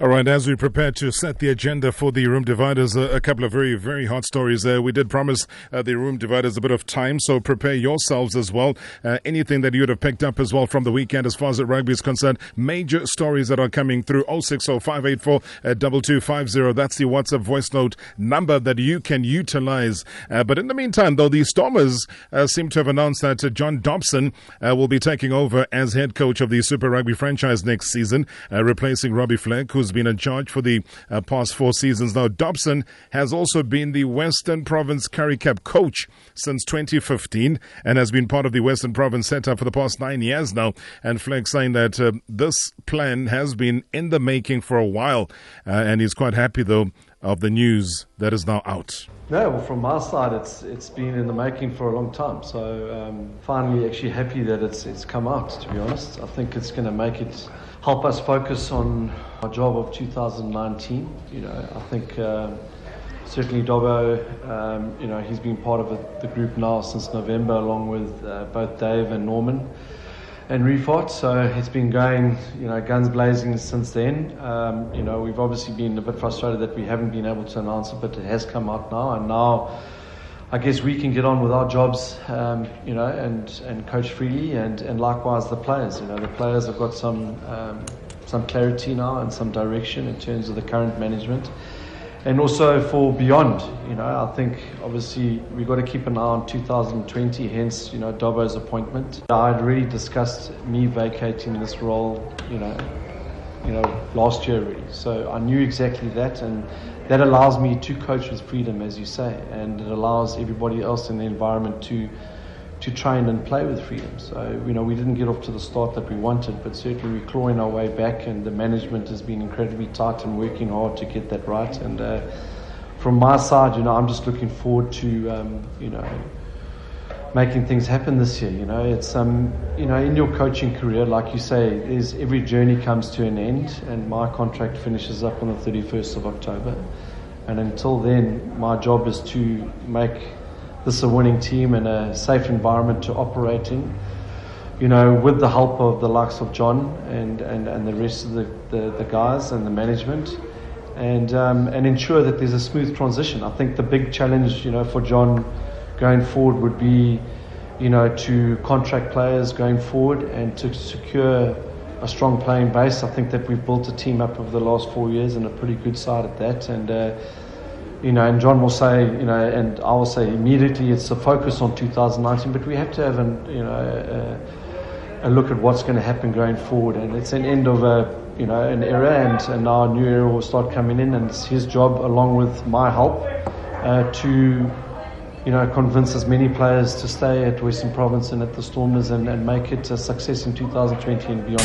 All right, as we prepare to set the agenda for the room dividers, uh, a couple of very, very hot stories there. We did promise uh, the room dividers a bit of time, so prepare yourselves as well. Uh, anything that you would have picked up as well from the weekend as far as rugby is concerned, major stories that are coming through 060584 2250. That's the WhatsApp voice note number that you can utilize. Uh, but in the meantime, though, the Stormers uh, seem to have announced that uh, John Dobson will be taking over as head coach of the Super Rugby franchise next season, replacing Robbie Fleck, who's who's been in charge for the uh, past four seasons. Now, Dobson has also been the Western Province Currie Cup coach since 2015 and has been part of the Western Province setup for the past nine years now. And Fleck saying that uh, this plan has been in the making for a while. Uh, and he's quite happy, though, of the news that is now out. No, well, from my side, it's it's been in the making for a long time. So um, finally, actually happy that it's it's come out. To be honest, I think it's going to make it help us focus on our job of 2019. You know, I think uh, certainly Dobbo, um, you know, he's been part of the group now since November, along with uh, both Dave and Norman and Refot. So it's been going, you know, guns blazing since then. Um, you know, we've obviously been a bit frustrated that we haven't been able to announce it, but it has come out now, and now I guess we can get on with our jobs, um, you know, and, and coach freely, and, and likewise the players. You know, the players have got some um, some clarity now and some direction in terms of the current management, and also for beyond. You know, I think obviously we've got to keep an eye on 2020. Hence, you know, Dobbo's appointment. I had already discussed me vacating this role. You know, you know, last year already. So I knew exactly that, and that allows me to coach with freedom, as you say, and it allows everybody else in the environment to to train and play with freedom. So you know, we didn't get off to the start that we wanted, but certainly we're clawing our way back, and the management has been incredibly tight and working hard to get that right. And uh, from my side, you know, I'm just looking forward to um, you know making things happen this year. You know, it's um, you know, in your coaching career, like you say, is every journey comes to an end, and my contract finishes up on the 31st of October. And until then, my job is to make this a winning team and a safe environment to operate in. You know, with the help of the likes of John and, and, and the rest of the, the, the guys and the management, and um, and ensure that there's a smooth transition. I think the big challenge, you know, for John going forward would be, you know, to contract players going forward and to secure a strong playing base. I think that we've built a team up over the last four years and a pretty good side at that. And, uh, you know, and John will say, you know, and I will say immediately it's a focus on 2019, but we have to have an, you know, a, a look at what's going to happen going forward. And it's an end of a, you know, an era, and, and now a new era will start coming in, and it's his job, along with my help, uh, to you know, convince as many players to stay at Western Province and at the Stormers and, and make it a success in 2020 and beyond.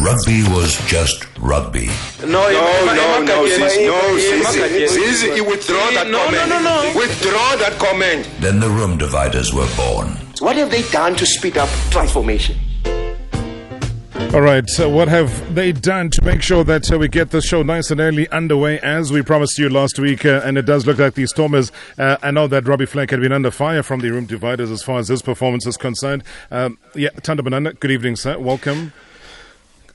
Rugby was just rugby. No, no, no, no, sis, no, sis, sis, you withdraw that no, comment. No, no, no, Withdraw that comment. Then the room dividers were born. What have they done to speed up transformation? All right, so what have they done to make sure that uh, we get the show nice and early underway as we promised you last week? Uh, and it does look like the Stormers. Uh, I know that Robbie Fleck had been under fire from the room dividers as far as his performance is concerned. Um, yeah, Thando Manana, good evening, sir. Welcome.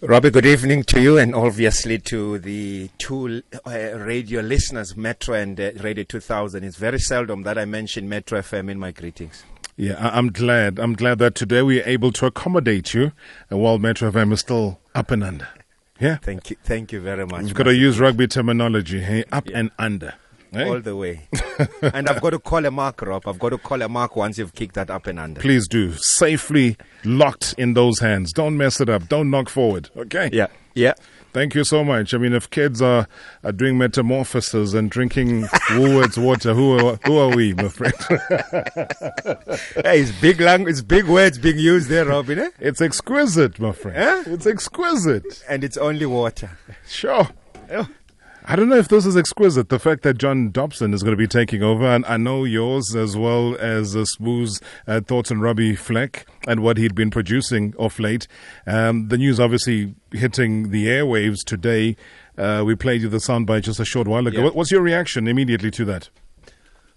Robbie, good evening to you and obviously to the two uh, radio listeners, Metro and uh, Radio 2000. It's very seldom that I mention Metro FM in my greetings. Yeah, I'm glad. I'm glad that today we are able to accommodate you while Metro FM is still up and under. Yeah. Thank you. Thank you very much. You've got to use rugby terminology. Hey, up yeah. and under. Hey? All the way. and I've got to call a mark, Rob. I've got to call a mark once you've kicked that up and under. Please do. Safely locked in those hands. Don't mess it up. Don't knock forward. Okay? Yeah. Yeah. Thank you so much. I mean, if kids are, are doing metamorphosis and drinking Woolworths water, who are, who are we, my friend? hey, it's big language, it's big words being used there, Robin. Eh? It's exquisite, my friend. Eh? It's exquisite. And it's only water. Sure. I don't know if this is exquisite. The fact that John Dobson is going to be taking over, and I know yours as well as uh, Smooth's uh, thoughts on Robbie Fleck and what he'd been producing of late. Um, the news obviously hitting the airwaves today. Uh, we played you the soundbite just a short while ago. Yeah. What's your reaction immediately to that?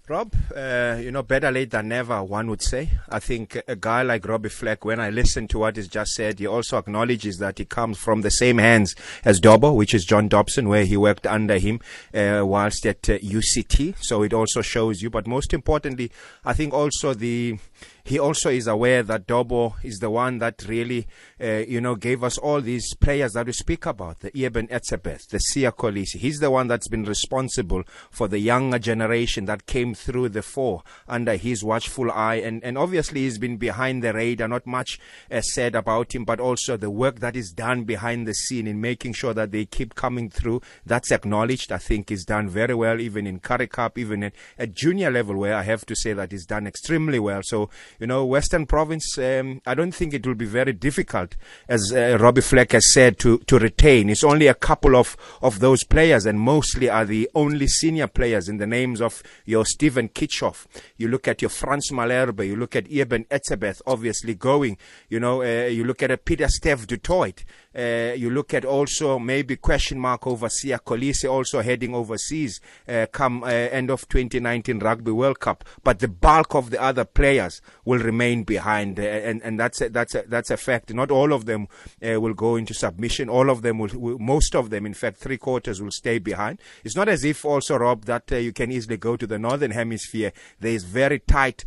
Rob, uh, you know, better late than never, one would say. I think a guy like Robbie Fleck, when I listen to what he's just said, he also acknowledges that he comes from the same hands as Dobbo, which is John Dobson, where he worked under him uh, whilst at uh, UCT. So it also shows you. But most importantly, I think also the he also is aware that Dobbo is the one that really, uh, you know, gave us all these players that we speak about, the Eben Etzebeth, the Siya Kolisi. He's the one that's been responsible for the younger generation that came through the four under his watchful eye. And, and obviously he's been behind the radar, not much uh, said about him, but also the work that is done behind the scene in making sure that they keep coming through. That's acknowledged. I think he's done very well, even in Currie Cup, even at, at junior level, where I have to say that he's done extremely well. So you know, Western Province, um, I don't think it will be very difficult, as uh, Robbie Fleck has said, to, to retain. It's only a couple of, of those players, and mostly are the only senior players in the names of your Steven Kitshoff. You look at your Frans Malherbe, you look at Eben Etzebeth, obviously going. You know, uh, you look at a Pieter-Steph du Toit. Uh, you look at also maybe question mark over Siya Kolisi also heading overseas uh, come uh, end of 2019 Rugby World Cup. But the bulk of the other players will remain behind, uh, and and that's a, that's a, that's a fact. Not all of them uh, will go into submission. All of them will, will, most of them, in fact, three quarters will stay behind. It's not as if also Rob that you can easily go to the northern hemisphere. There is very tight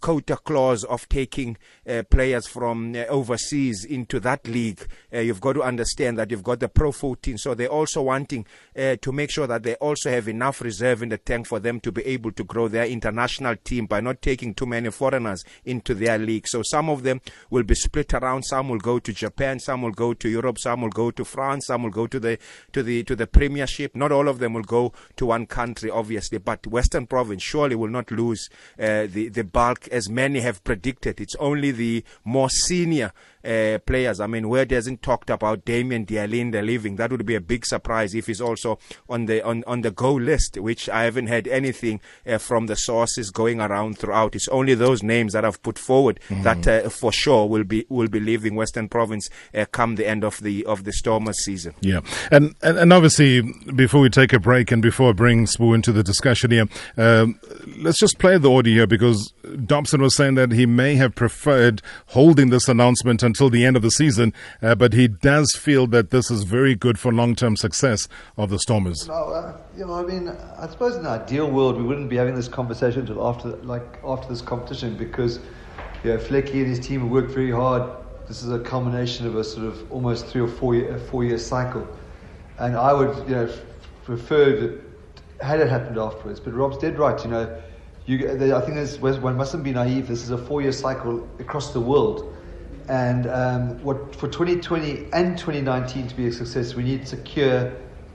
quota clause of taking players from overseas into that league uh, you've got to understand that you've got the Pro 14. So they're also wanting uh, to make sure that they also have enough reserve in the tank for them to be able to grow their international team by not taking too many foreigners into their league. So some of them will be split around. Some will go to Japan. Some will go to Europe. Some will go to France. Some will go to the to the to the Premiership. Not all of them will go to one country, obviously, but Western Province surely will not lose uh, the the bulk as many have predicted. It's only the more senior uh, players. I mean, where doesn't talked about Damian de Allende leaving? That would be a big surprise if he's also on the on, on the go list, which I haven't heard anything uh, from the sources going around throughout. It's only those names that I've put forward mm-hmm. that uh, for sure will be will be leaving Western Province uh, come the end of the of the Stormers season. Yeah, and, and and obviously before we take a break and before I bring Sbu into the discussion here, um, let's just play the audio here because Dobson was saying that he may have preferred holding this announcement until the end of the season, uh, but he does feel that this is very good for long-term success of the Stormers. No, uh, you know, I mean, I suppose in an ideal world we wouldn't be having this conversation until after, like, after this competition because, you know, Flecky and his team have worked very hard. This is a culmination of a sort of almost three or four year, four year cycle, and I would, you know, prefer that had it happened afterwards. But Rob's dead right, you know. You, I think one mustn't be naive. This is a four-year cycle across the world, and um, what for 2020 and 2019 to be a success, we need secure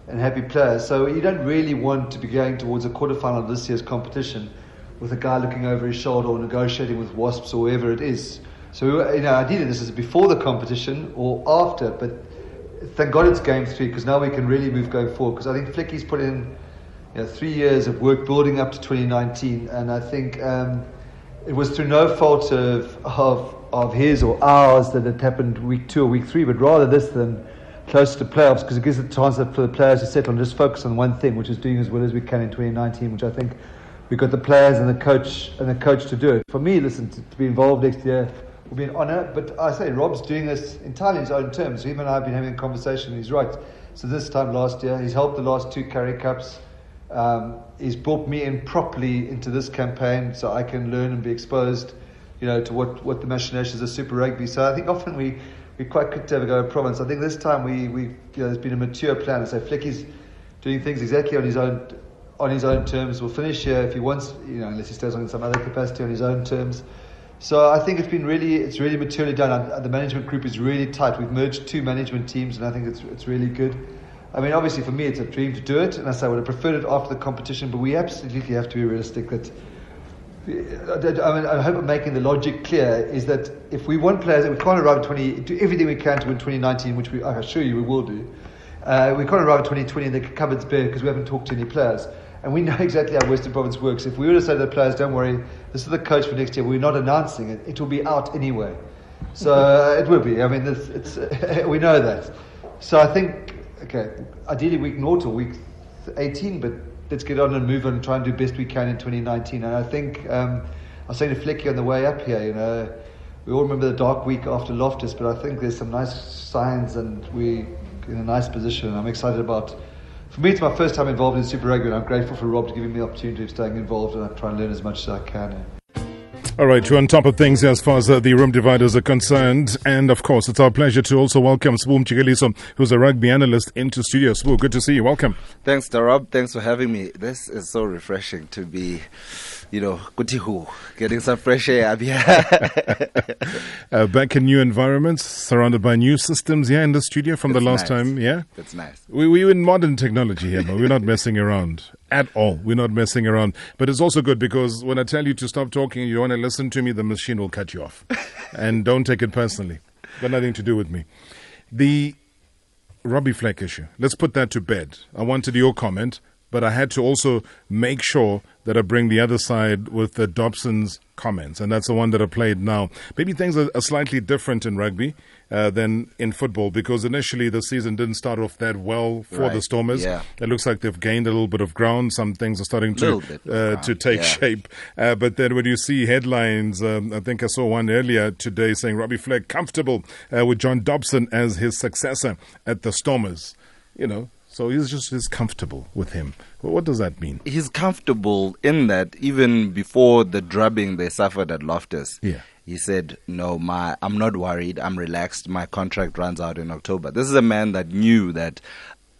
and happy players. So you don't really want to be going towards a quarterfinal of this year's competition with a guy looking over his shoulder or negotiating with Wasps or wherever it is. So you know, ideally this is before the competition or after, but thank God it's game three because now we can really move going forward. Because I think Flecky's put in you know, three years of work building up to 2019, and I think um, it was through no fault of, of of his or ours that it happened week two or week three, but rather this than close to playoffs because it gives the chance for the players to settle and just focus on one thing, which is doing as well as we can in 2019, which I think we've got the players and the coach and the coach to do it. For me, listen, to, to be involved next year will be an honour, but I say Rob's doing this entirely in his own terms. Him and I have been having a conversation, he's right. So this time last year, he's helped the last two Currie Cups. Um, he's brought me in properly into this campaign so I can learn and be exposed you know, to what, what the machinations of Super Rugby. So I think often we, we quite quick to have a go at Province. I think this time we, we you know, there's been a mature plan. So Flecky's doing things exactly on his own on his own terms. We'll finish here if he wants, you know, unless he stays on in some other capacity on his own terms. So I think it's been really, it's really maturely done. The management group is really tight. We've merged two management teams, and I think it's it's really good. I mean, obviously for me, it's a dream to do it, and I say I would have preferred it after the competition, but we absolutely have to be realistic that I, mean, I hope I'm making the logic clear is that if we want players, we can't arrive at 20, do everything we can to win 2019, which we, I assure you we will do. Uh, we can't arrive at 2020 and the cupboard's bare because we haven't talked to any players. And we know exactly how Western Province works. If we were to say to the players, don't worry, this is the coach for next year, we're not announcing it, it will be out anyway. So uh, it will be. I mean, it's, it's we know that. So I think, okay, ideally week 0 or week 18, but let's get on and move on and try and do best we can in 2019. And I think um, I was saying to Flecky on the way up here, you know, we all remember the dark week after Loftus, but I think there's some nice signs and we're in a nice position. I'm excited about. For me, it's my first time involved in Super Rugby, and I'm grateful for Rob to giving me the opportunity of staying involved, and I'm trying to learn as much as I can. All right, we're on top of things as far as uh, the room dividers are concerned. And of course, it's our pleasure to also welcome Sbu Mjikeliso, who's a rugby analyst, into studio. Sbu, good to see you. Welcome. Thanks, Darob. Thanks for having me. This is so refreshing to be you know, Kutihu, getting some fresh air up here. uh, back in new environments, surrounded by new systems here in the studio from That's the last nice. time, yeah? That's nice. We, we're in modern technology here, but we're not messing around at all. We're not messing around. But it's also good because when I tell you to stop talking you want to listen to me, the machine will cut you off. and don't take it personally. Got nothing to do with me. The Robbie Fleck issue, let's put that to bed. I wanted your comment, but I had to also make sure that I bring the other side with the Dobson's comments, and that's the one that I played now. Maybe things are, are slightly different in rugby uh, than in football because initially the season didn't start off that well for Right, the Stormers. yeah. It looks like they've gained a little bit of ground. Some things are starting to Little bit of uh, ground, to take yeah. shape. Uh, but then when you see headlines, um, I think I saw one earlier today saying Robbie Fleck comfortable uh, with John Dobson as his successor at the Stormers. You know, so he's just he's comfortable with him. Well, what does that mean? He's comfortable in that even before the drubbing they suffered at Loftus. Yeah. He said, "No, my I'm not worried. I'm relaxed. My contract runs out in October." This is a man that knew that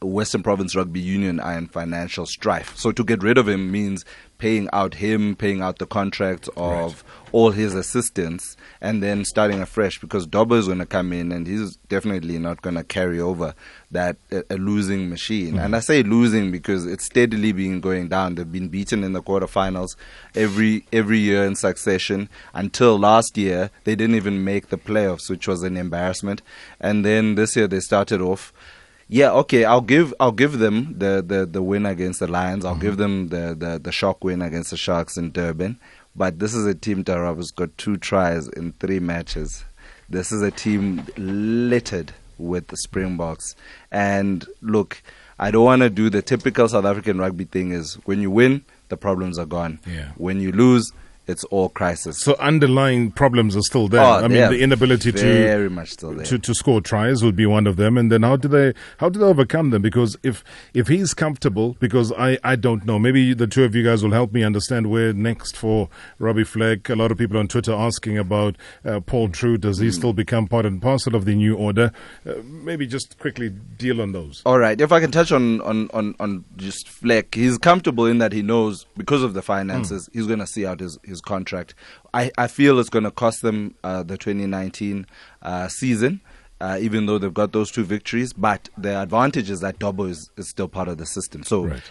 Western Province Rugby Union are in financial strife. So to get rid of him means paying out him, paying out the contracts of all his assistants, and then starting afresh because Dobber is going to come in and he's definitely not going to carry over that a, a losing machine. Mm-hmm. And I say losing because it's steadily been going down. They've been beaten in the quarterfinals every every year in succession until last year they didn't even make the playoffs, which was an embarrassment. And then this year they started off yeah, okay. I'll give I'll give them the, the, the win against the Lions. I'll give mm-hmm. them the, the, the shock win against the Sharks in Durban. But this is a team Darab has got two tries in three matches. This is a team littered with the Springboks. And look, I don't want to do the typical South African rugby thing is when you win, the problems are gone. Yeah. When you lose, it's all crisis. So underlying problems are still there. Oh, I mean, the inability to very much still there. to, to score tries would be one of them. And then how do they how do they overcome them? Because if if he's comfortable, because I, I don't know, maybe the two of you guys will help me understand where next for Robbie Fleck. A lot of people on Twitter asking about uh, Paul Treu. Does he still become part and parcel of the new order? Uh, maybe just quickly deal on those. All right. If I can touch on on on, on just Fleck, he's comfortable in that he knows because of the finances, he's going to see out his, his contract. I, I feel it's going to cost them uh, the 2019 uh, season. Uh, even though they've got those two victories, but the advantage is that Dobbo is, is still part of the system. So Right.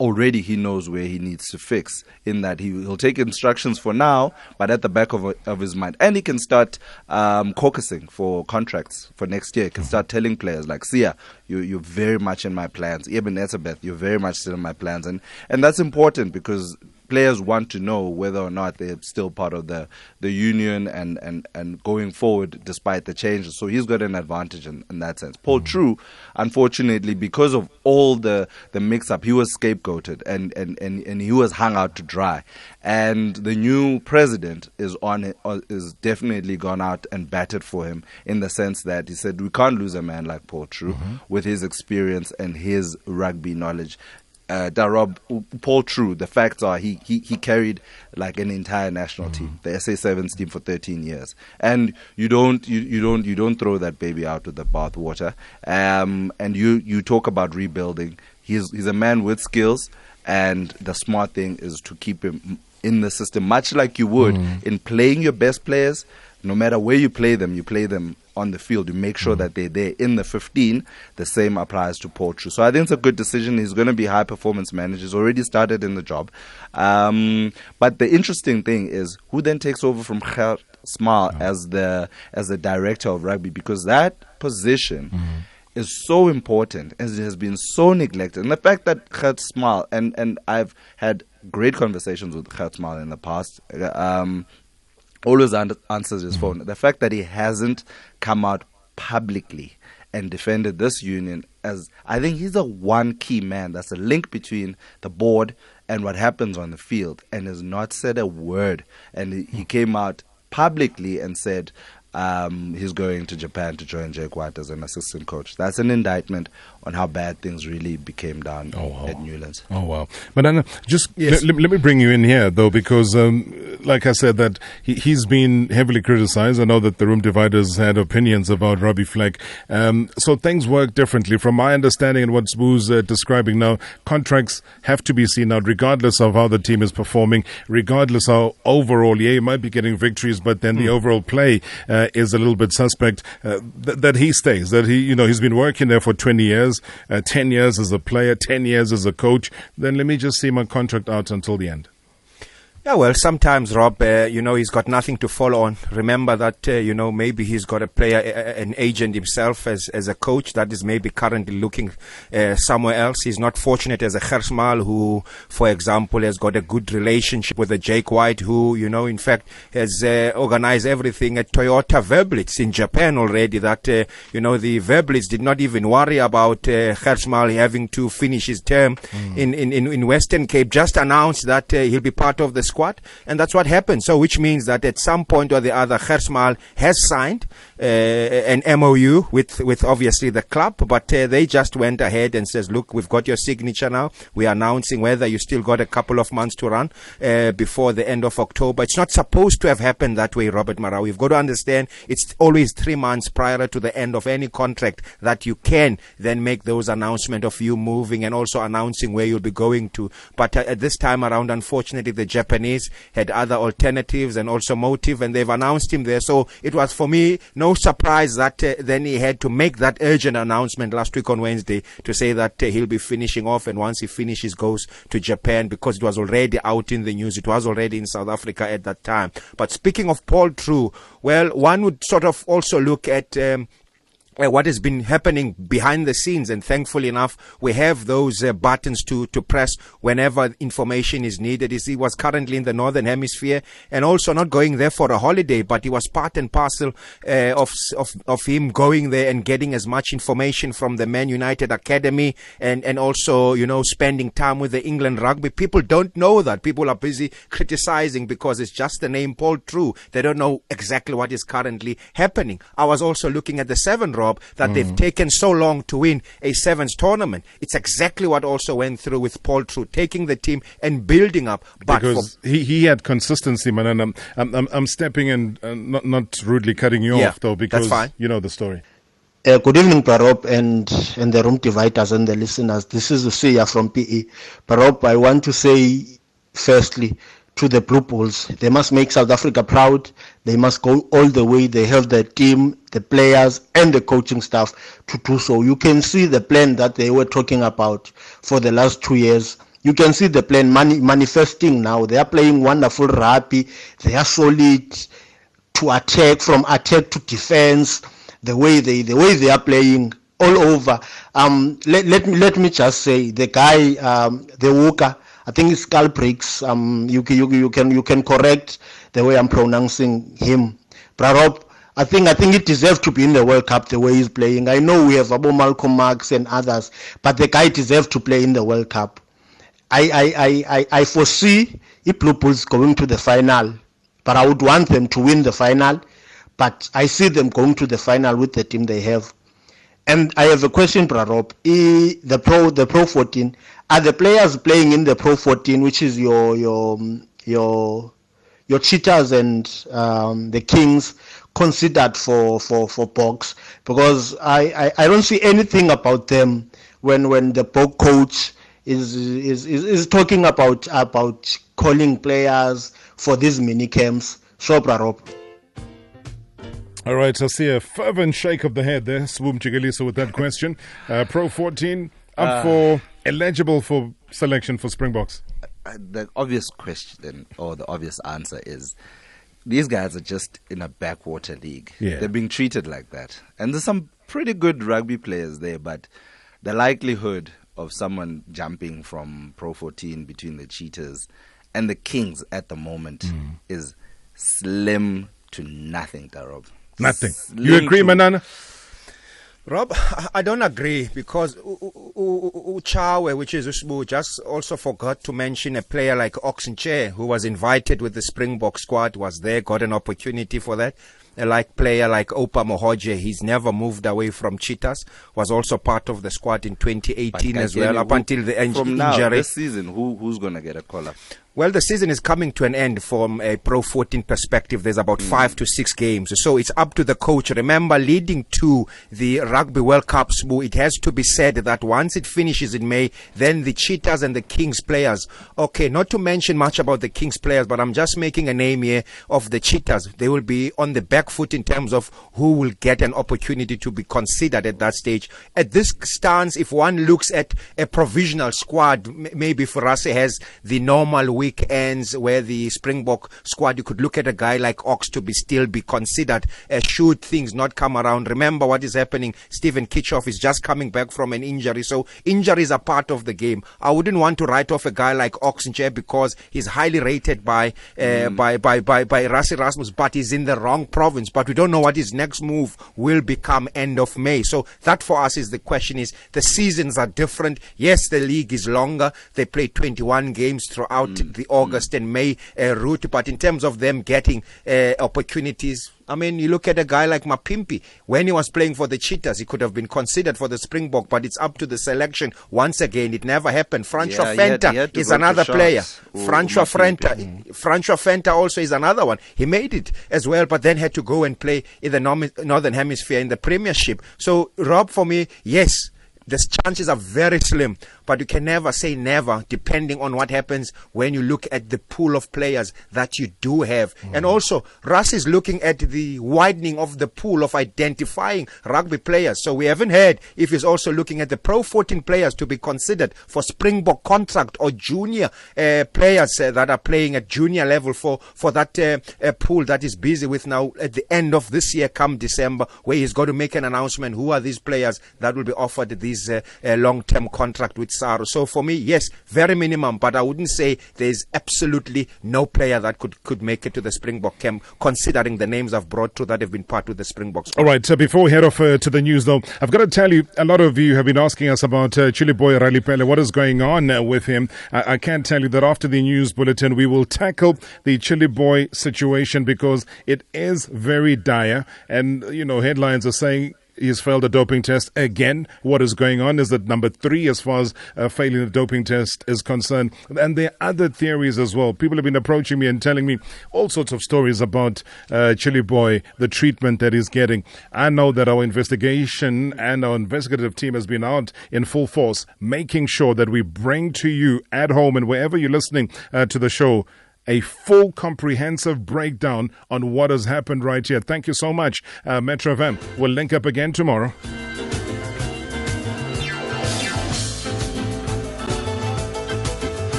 already he knows where he needs to fix in that he, he'll take instructions for now but at the back of, of his mind and he can start um, caucusing for contracts for next year he can start telling players like Siya you, you're very much in my plans Eben Etzebeth you're very much still in my plans and, and that's important because players want to know whether or not they're still part of the, the union and, and, and going forward despite the changes. So he's got an advantage in, in that sense. Paul Treu, unfortunately, because of all the, the mix up, he was scapegoated and, and, and, and he was hung out to dry. And the new president is on uh, is definitely gone out and batted for him in the sense that he said we can't lose a man like Paul Treu with his experience and his rugby knowledge uh, Darob, Paul Treu, the facts are he, he, he carried like an entire national team, the SA Sevens team for 13 years, and you don't you, you don't you don't throw that baby out with the bathwater. Um, and you you talk about rebuilding. He's he's a man with skills, and the smart thing is to keep him in the system, much like you would in playing your best players. No matter where you play them, you play them on the field. You make sure that they're there in the 15. The same applies to Paul Treu. So I think it's a good decision. He's going to be high performance manager. He's already started in the job. Um, but the interesting thing is who then takes over from Gert Smal as the as the director of rugby because that position. Is so important as it has been so neglected, and the fact that Gert Smal and and I've had great conversations with Gert Smal in the past. Um, always answers his phone. The fact that he hasn't come out publicly and defended this union as I think he's the one key man that's a link between the board and what happens on the field and has not said a word. And he, he came out publicly and said, um, he's going to Japan to join Jake White as an assistant coach. That's an indictment on how bad things really became down oh, wow. at Newlands. Oh wow! But Anna, just yes. l- let me bring you in here though, because um, like I said, that he, has been heavily criticized. I know that the room dividers had opinions about Robbie Fleck. Um, so things work differently. From my understanding and what Sbu's uh, describing now, contracts have to be seen out regardless of how the team is performing, regardless how overall, yeah, you might be getting victories, but then mm. the hmm. overall play uh, is a little bit suspect. Uh, th- that he stays, that he, you know, he's been working there for 20 years, uh, 10 years as a player, 10 years as a coach. Then let me just see my contract out until the end. Yeah, well, sometimes Rob, uh, you know, he's got nothing to follow on. Remember that, uh, you know, maybe he's got a player, an agent himself as as a coach that is maybe currently looking uh, somewhere else. He's not fortunate as a Gert Smal who, for example, has got a good relationship with a Jake White who, you know, in fact, has uh, organized everything at Toyota Verblitz in Japan already. That, uh, you know, the Verblitz did not even worry about uh, having to finish his term mm. in, in, in Western Cape. Just announced that uh, he'll be part of the squad, and that's what happened. So, which means that at some point or the other, Gert Smal has signed an MOU with with obviously the club, but uh, they just went ahead and says, "Look, we've got your signature now. We're announcing whether you still got a couple of months to run uh, before the end of October." It's not supposed to have happened that way, Robert Mara. We've got to understand it's always three months prior to the end of any contract that you can then make those announcements of you moving and also announcing where you'll be going to. But uh, at this time around, unfortunately, the Japanese had other alternatives and also motive, and they've announced him there. So it was for me surprise that uh, then he had to make that urgent announcement last week on Wednesday to say that uh, he'll be finishing off, and once he finishes, goes to Japan because it was already out in the news. It was already in South Africa at that time. But speaking of Paul Treu, well, one would sort of also look at um, uh, what has been happening behind the scenes. And thankfully enough, we have those uh, buttons to, to press whenever information is needed. He was currently in the Northern Hemisphere and also not going there for a holiday, but he was part and parcel uh, of, of, of him going there and getting as much information from the Man United Academy and, and also, you know, spending time with the England rugby. People don't know that. People are busy criticizing because it's just the name Paul Treu. They don't know exactly what is currently happening. I was also looking at the seven Rob, that mm. they've taken so long to win a sevens tournament. It's exactly what also went through with Paul Treu, taking the team and building up. But because for, he, he had consistency, man. And I'm, I'm, I'm stepping in, uh, not, not rudely cutting you yeah, off, though, because you know the story. Uh, good evening, Parop, and, and the room dividers and the listeners. This is Usia from PE. Parop, I want to say, firstly, to the Blue Bulls. They must make South Africa proud. They must go all the way. They have the team, the players, and the coaching staff to do so. You can see the plan that they were talking about for the last two years. You can see the plan mani- manifesting now. They are playing wonderful rugby. They are solid to attack, from attack to defense. The way they, the way they are playing all over. Um, let, let me let me just say the guy, um, the Walker I think it's Carl Briggs. Um, you, you, you can you can correct the way I'm pronouncing him. Prarop, I think I think he deserves to be in the World Cup the way he's playing. I know we have Abu Malcolm Marx and others, but the guy deserves to play in the World Cup. I I, I, I, I foresee Bulls going to the final, but I would want them to win the final. But I see them going to the final with the team they have. And I have a question, Prarop. The Pro the Pro 14 are the players playing in the Pro 14, which is your your your your cheetahs and um, the kings considered for for for box because I, I, I don't see anything about them when when the box coach is, is is is talking about about calling players for these mini camps. Shopra Rob. All right, I see a fervent shake of the head there, Sbu Mjikeliso, with that question. Uh, Pro 14 up uh, for eligible for selection for Springboks? Uh, the obvious question or the obvious answer is these guys are just in a backwater league. Yeah. They're being treated like that. And there's some pretty good rugby players there, but the likelihood of someone jumping from Pro 14 between the Cheetahs and the Kings at the moment mm. is slim to nothing, Darob. Nothing. Slim you agree, Manana? Rob, I don't agree because Uchawe, which is Usbu, just also forgot to mention a player like Oxen Nche who was invited with the Springbok squad, was there, got an opportunity for that a like player like Oupa Mohoje, he's never moved away from Cheetahs. Was also part of the squad in 2018 as well, up until the en- from injury. now this season. Who who's gonna get a call up? Well, the season is coming to an end from a Pro 14 perspective. There's about mm. five to six games. So it's up to the coach. Remember, leading to the Rugby World Cup, it has to be said that once it finishes in May, then the Cheetahs and the Kings players, okay, not to mention much about the Kings players, but I'm just making a name here of the Cheetahs. They will be on the back foot in terms of who will get an opportunity to be considered at that stage. At this stance, if one looks at a provisional squad, maybe Farase has the normal weekends where the Springbok squad, you could look at a guy like Ox to be still be considered uh, should things not come around. Remember what is happening. Steven Kitshoff is just coming back from an injury. So injuries are part of the game. I wouldn't want to write off a guy like Oxen Nche because he's highly rated by, uh, mm. by, by, by, by Rassie Erasmus, but he's in the wrong province. But we don't know what his next move will become end of May. So that for us is the question is the seasons are different. Yes, the league is longer. They play 21 games throughout mm the August and May uh, route. But in terms of them getting uh, opportunities, I mean, you look at a guy like Mapimpi. When he was playing for the Cheetahs, he could have been considered for the Springbok, but it's up to the selection. Once again, it never happened. Francois yeah, Venter he had, he had is another player. Francois Venter, Francois Venter also is another one. He made it as well, but then had to go and play in the Northern Hemisphere in the Premiership. So, Rob, for me, yes, the chances are very slim but you can never say never depending on what happens when you look at the pool of players that you do have. Mm. And also, Russ is looking at the widening of the pool of identifying rugby players. So we haven't heard if he's also looking at the Pro 14 players to be considered for Springbok contract or junior uh, players uh, that are playing at junior level for, for that uh, uh pool that is busy with now at the end of this year, come December, where he's got to make an announcement who are these players that will be offered this uh, uh, long term contract with So for me, yes, very minimum, but I wouldn't say there's absolutely no player that could, could make it to the Springbok camp, considering the names I've brought to that have been part of the Springboks. All right, so before we head off uh, to the news, though, I've got to tell you, a lot of you have been asking us about uh, Chiliboy Ralepelle. What is going on uh, with him? I, I can tell you that after the news bulletin, we will tackle the Chili Boy situation because it is very dire. And, you know, headlines are saying He's failed a doping test again. What is going on is that number three as far as uh, failing a doping test is concerned. And there are other theories as well. People have been approaching me and telling me all sorts of stories about uh, Chili Boy, the treatment that he's getting. I know that our investigation and our investigative team has been out in full force, making sure that we bring to you at home and wherever you're listening uh, to the show a full comprehensive breakdown on what has happened right here. Thank you so much, uh, Metro FM. We'll link up again tomorrow.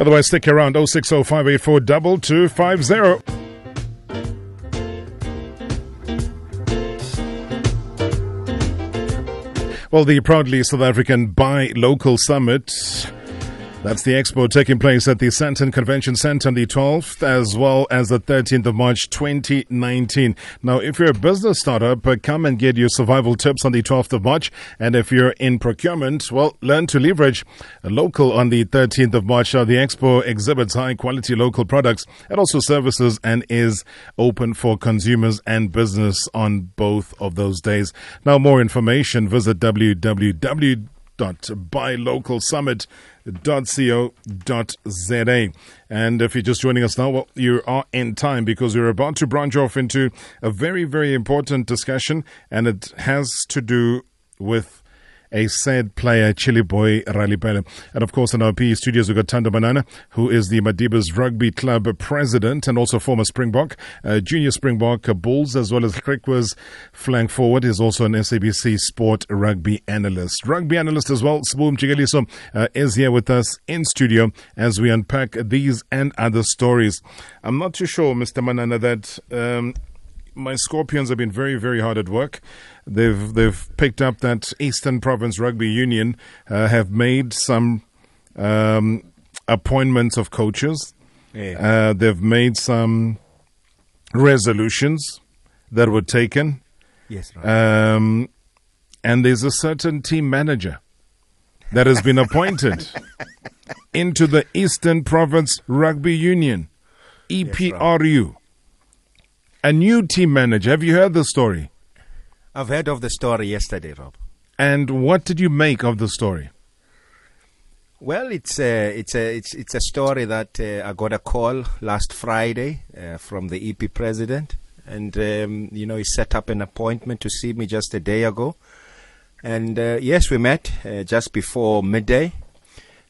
Otherwise, stick around 060584 Well, the proudly South African Buy Local Summit that's the expo taking place at the Sandton Convention Center on the 12th as well as the 13th of March 2019. Now, if you're a business startup, uh, come and get your survival tips on the 12th of March. And if you're in procurement, well, learn to leverage local on the 13th of March. Uh, the expo exhibits high quality local products and also services and is open for consumers and business on both of those days. Now, more information, visit www.buylocalsummit.com co.za. And if you're just joining us now, well, you are in time because we're about to branch off into a very, very important discussion, and it has to do with a sad player, Chiliboy Ralepelle. And of course, in our PE studios, we've got Thando Manana, who is the Madiba's Rugby Club president and also former Springbok, uh, junior Springbok Bulls, as well as Griquas flank forward. is also an SABC sport rugby analyst. Rugby analyst as well, Sbu Mjikeliso, uh, is here with us in studio as we unpack these and other stories. I'm not too sure, Mr. Manana, that um, my Scorpions have been very, very hard at work. They've they've picked up that Eastern Province Rugby Union uh, have made some um, appointments of coaches. Uh, they've made some resolutions that were taken. Yes, Rob. Um, and there's a certain team manager that has been appointed into the Eastern Province Rugby Union, EPRU. A new team manager. Have you heard the story? I've heard of the story yesterday, Rob. And what did you make of the story? Well, it's a it's a it's it's a story that uh, I got a call last Friday uh, from the EP president, and um, you know he set up an appointment to see me just a day ago, and uh, yes, we met uh, just before midday,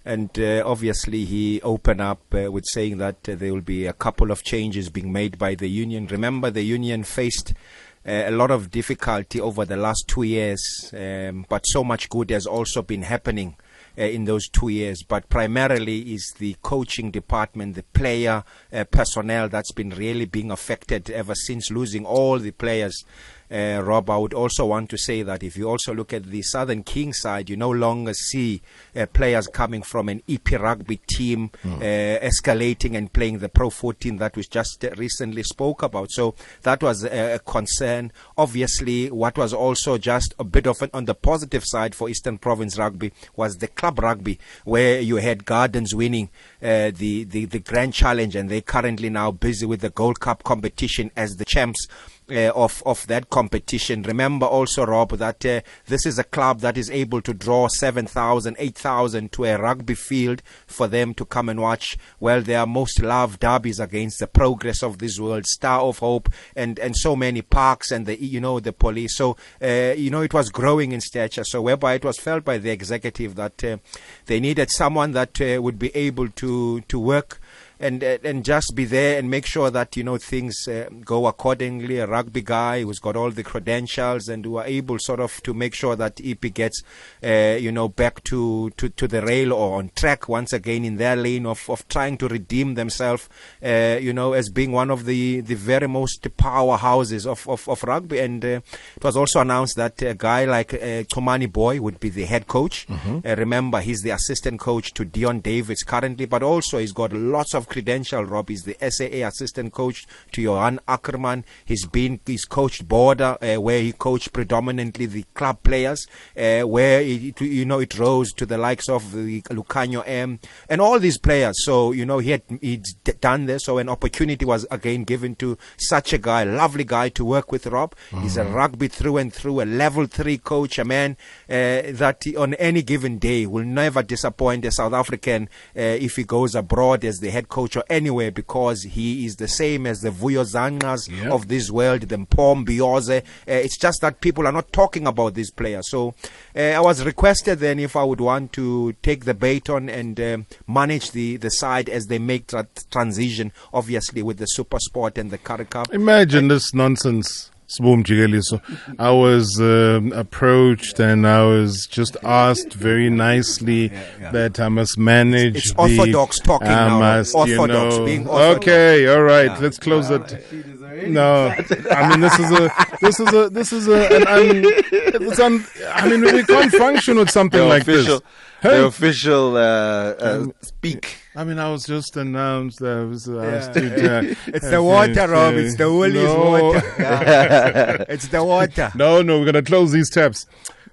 and uh, obviously he opened up uh, with saying that uh, there will be a couple of changes being made by the union. Remember, the union faced uh, a lot of difficulty over the last two years, um, but so much good has also been happening uh, in those two years. But primarily is the coaching department, the player uh, personnel that's been really being affected ever since losing all the players. Uh, Rob, I would also want to say that if you also look at the Southern King side, you no longer see uh, players coming from an EP rugby team uh, escalating and playing the Pro 14 that we just uh, recently spoke about. So that was a, a concern. Obviously, what was also just a bit of an, on the positive side for Eastern Province Rugby was the club rugby, where you had Gardens winning uh, the, the the Grand Challenge, and they're currently now busy with the Gold Cup competition as the champs uh, of of that competition. Remember also, Rob, that uh, this is a club that is able to draw 7,000, 8,000 to a rugby field for them to come and watch. Well, their most loved derbies against the progress of this world, Star of Hope, and and so many parks and the you know the police. So uh, you know it was growing in stature. So whereby it was felt by the executive that uh, they needed someone that uh, would be able to to work and and just be there and make sure that you know things uh, go accordingly. A rugby guy who's got all the credentials and who are able sort of to make sure that EP gets uh, you know back to, to, to the rail or on track once again in their lane of, of trying to redeem themselves. Uh, you know as being one of the the very most powerhouses of of, of rugby. And uh, it was also announced that a guy like uh, Chumani Booi would be the head coach. Uh, remember, he's the assistant coach to Deon Davids currently, but also he's got lots of credential. Rob he's the SAA assistant coach to Johan Ackerman. He's been he's coached Border, uh, where he coached predominantly the club players, uh, where it, you know it rose to the likes of the Lukhanyo Am and all these players. So you know he had he'd done this. So an opportunity was again given to such a guy, a lovely guy to work with. Rob, he's a rugby through and through, a level three coach, a man uh, that on any given day will never disappoint a South African uh, if he goes abroad as the head coach or anywhere because he is the same as the Vuyo Zangqas Yeah. of this world, the Mpho Mbiyozo. Uh, it's just that people are not talking about these players. So uh, I was requested then if I would want to take the baton and um, manage the, the side as they make that transition, obviously with the Super Sport and the Currie Cup. Imagine this nonsense. So I was um, approached and I was just asked very nicely that I must manage. It's the- orthodox talking I now, must, you orthodox, know- being orthodox. Okay, all right. Let's close it. No, I mean this is a this is a this is a an un, it's un, I mean we can't function with something The like official, this. the official uh, uh, speak. I mean, I was just announced. I was, I Yeah. stood, uh, It's the water, Rob. uh, It's the Woolies no. water. It's the water. No, no, we're going to close these taps.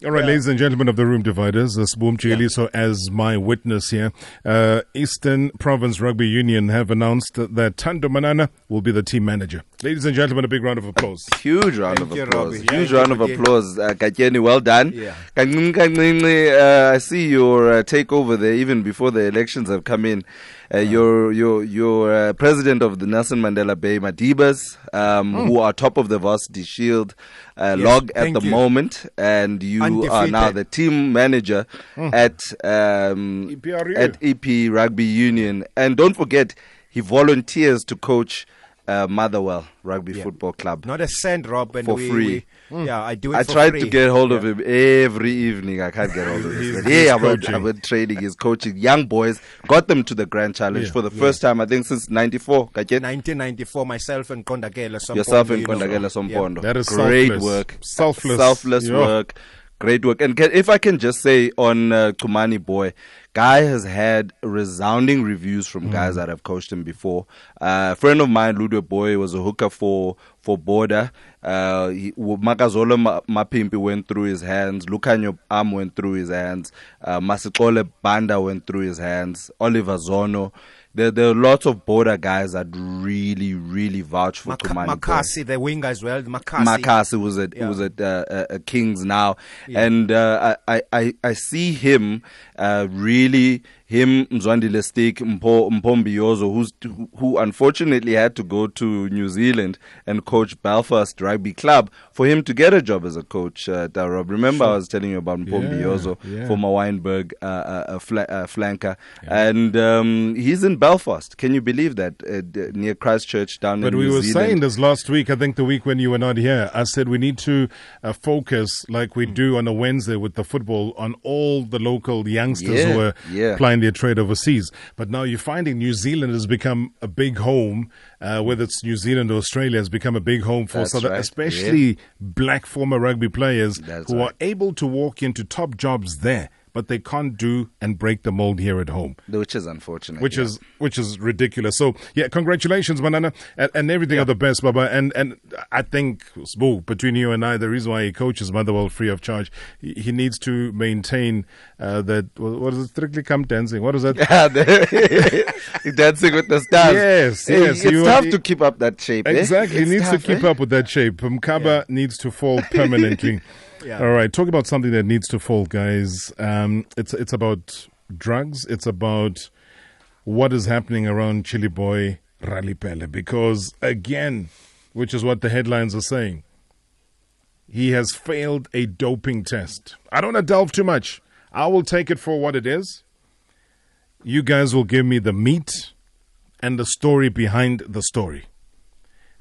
All right, ladies and gentlemen of the Room Dividers, uh, Spoom Chili, so as my witness here, uh, Eastern Province Rugby Union have announced that Thando Manana will be the team manager. Ladies and gentlemen, a big round of applause. Huge round Thank of you, applause. Robbie. Huge Thank you round of again. applause. Uh, Katyeni, well done. Yeah. Kancinci, kancinci, uh, I see your uh, takeover there even before the elections have come in. Uh, you're you're you're uh, president of the Nelson Mandela Bay Madibas, um, who are top of the Varsity Shield uh. Yes, log at the you. moment, and you are now the team manager Hmm. at um, at EP Rugby Union. And don't forget, he volunteers to coach uh, Motherwell Rugby Football Club. Not a cent, Rob. And For we, free. we- yeah, I do it I for tried free. to get hold of him every evening. I can't get hold of him. Yeah, I'm coaching. I'm training. He's coaching young boys. Got them to the Grand Challenge Yeah, for the first time, I think, since '94. 1994, myself and Kondagela. Sompondo, Yourself and you know. Kondagela Sompondo. That is great selfless. work. Selfless. Selfless Yeah. work. Great work. And can, if I can just say on uh, Chumani Booi, Guy has had resounding reviews from guys that have coached him before. Uh, a friend of mine, Ludwig Boy, was a hooker for for Border. Uh, he, Makazole Mapimpi went through his hands. Lukhanyo Am went through his hands. Uh, Masixole Banda went through his hands. Oliver Zono. There, there are lots of border guys that really, really vouch for Maka- Kumani Makasi, the winger as well. Makasi. Makasi was at Yeah. was at uh, uh, uh, Kings now, Yeah. and uh, I, I I see him uh, really him Mzwandile Stick Mpo Mpombiozo who's who, who unfortunately had to go to New Zealand and coach Belfast Rugby Club for him to get a job as a coach. Uh, Darob. Remember I was telling you about Mpombiozo, yeah. former Wynberg uh, uh, uh, flanker, and um, he's in Belfast. Can you believe that uh, d- near Christchurch down But in we New were saying this last week, I think the week when you were not here. I said we need to uh, focus, like we do on a Wednesday with the football, on all the local youngsters Yeah, who are yeah. Their trade overseas. But now you're finding New Zealand has become a big home, uh, whether it's New Zealand or Australia, has become a big home for right, especially black former rugby players That's who right. are able to walk into top jobs there. But they can't do and break the mold here at home which is unfortunate. which yeah. is which is ridiculous. So yeah, congratulations, Manana, and, and everything of the best, Baba. And and I think Sbu, between you and I, the reason why he coaches Motherwell free of charge, he, he needs to maintain uh, that. What is it? Strictly come dancing. What is that? Yeah, dancing with the stars. Yes, yes, It's you- tough to keep up that shape. eh? Exactly, he It's needs tough, to keep eh? up with that shape. Mkaba needs to fall permanently. All right, talk about something that needs to fall, guys. Um, it's it's about drugs. It's about what is happening around Chili Boy Ralipele because again, which is what the headlines are saying, he has failed a doping test. I don't want to delve too much. I will take it for what it is. You guys will give me the meat and the story behind the story.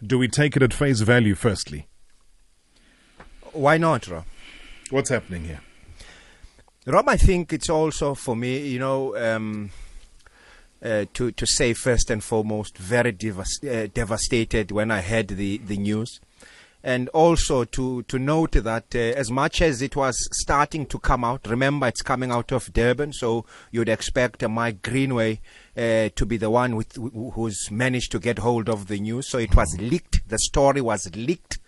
Do we take it at face value firstly? Why not, Rob? What's happening here? Rob, I think it's also for me, you know, um, uh, to to say first and foremost, very uh, devastated when I heard the the news, and also to to note that uh, as much as it was starting to come out, remember it's coming out of Durban, so you'd expect uh, Mike Greenaway uh, to be the one with who's managed to get hold of the news. So it was leaked. The story was leaked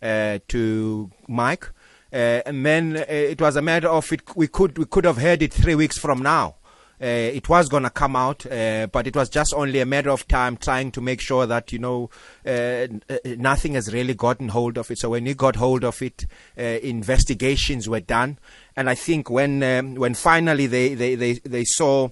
uh, to Mike, and then uh, it was a matter of it. We could we could have heard it three weeks from now. Uh, it was going to come out, uh, but it was just only a matter of time trying to make sure that you know uh, uh, nothing has really gotten hold of it. So when he got hold of it, uh, investigations were done, and I think when um, when finally they they they, they saw uh,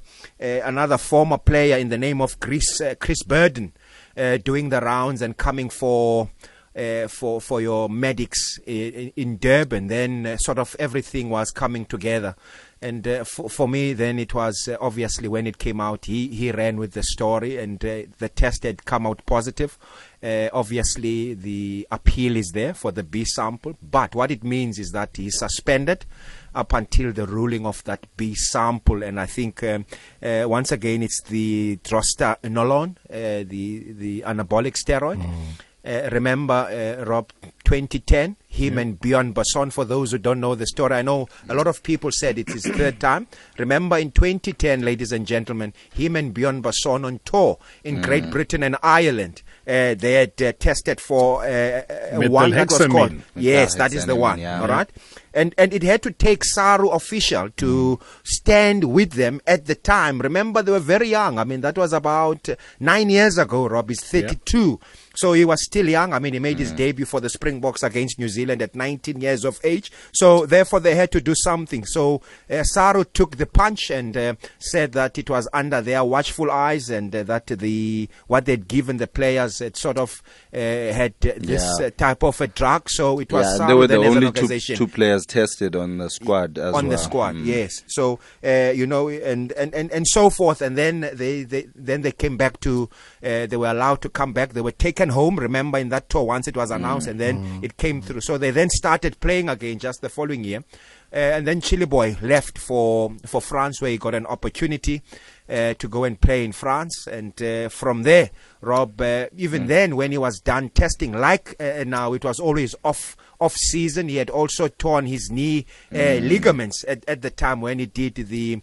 another former player in the name of Chris uh, Chris Burden uh, doing the rounds and coming for uh, for for your medics in, in Durban, then uh, sort of everything was coming together. And uh, for, for me, then it was uh, obviously when it came out, he, he ran with the story, and uh, the test had come out positive. Obviously, the appeal is there for the B sample, but what it means is that he's suspended up until the ruling of that B sample. And I think um, uh, once again, it's the drostanolone, uh, the the anabolic steroid. Uh, remember, uh, Rob, 2010, him and Bjorn Basson, for those who don't know the story, I know a lot of people said it's his third time. Remember, in 2010, ladies and gentlemen, him and Bjorn Basson on tour in Great Britain and Ireland. Uh, they had uh, tested for uh, uh, one that was called. Yes, that is the one. yeah. All right. And and it had to take Saru official to stand with them at the time. Remember, they were very young. I mean, that was about uh, nine years ago. Rob is 32. So he was still young. I mean, he made his debut for the Springboks against New Zealand at 19 years of age. So therefore, they had to do something. So uh, Saru took the punch and uh, said that it was under their watchful eyes and uh, that the what they'd given the players had sort of uh, had this Yeah. uh, type of a drug. So it was Yeah, Saru they were the then as an only two, two players tested on the squad as on well. the squad Mm. yes so uh, you know and, and, and, and so forth and then they, they then they came back to uh, they were allowed to come back they were taken home remember in that tour once it was announced and then it came through so they then started playing again just the following year uh, and then Chiliboy left for for France where he got an opportunity uh, to go and play in France. And uh, from there, Rob, uh, even then, when he was done testing, like uh, now, it was always off off season. He had also torn his knee uh, ligaments at, at the time when he did the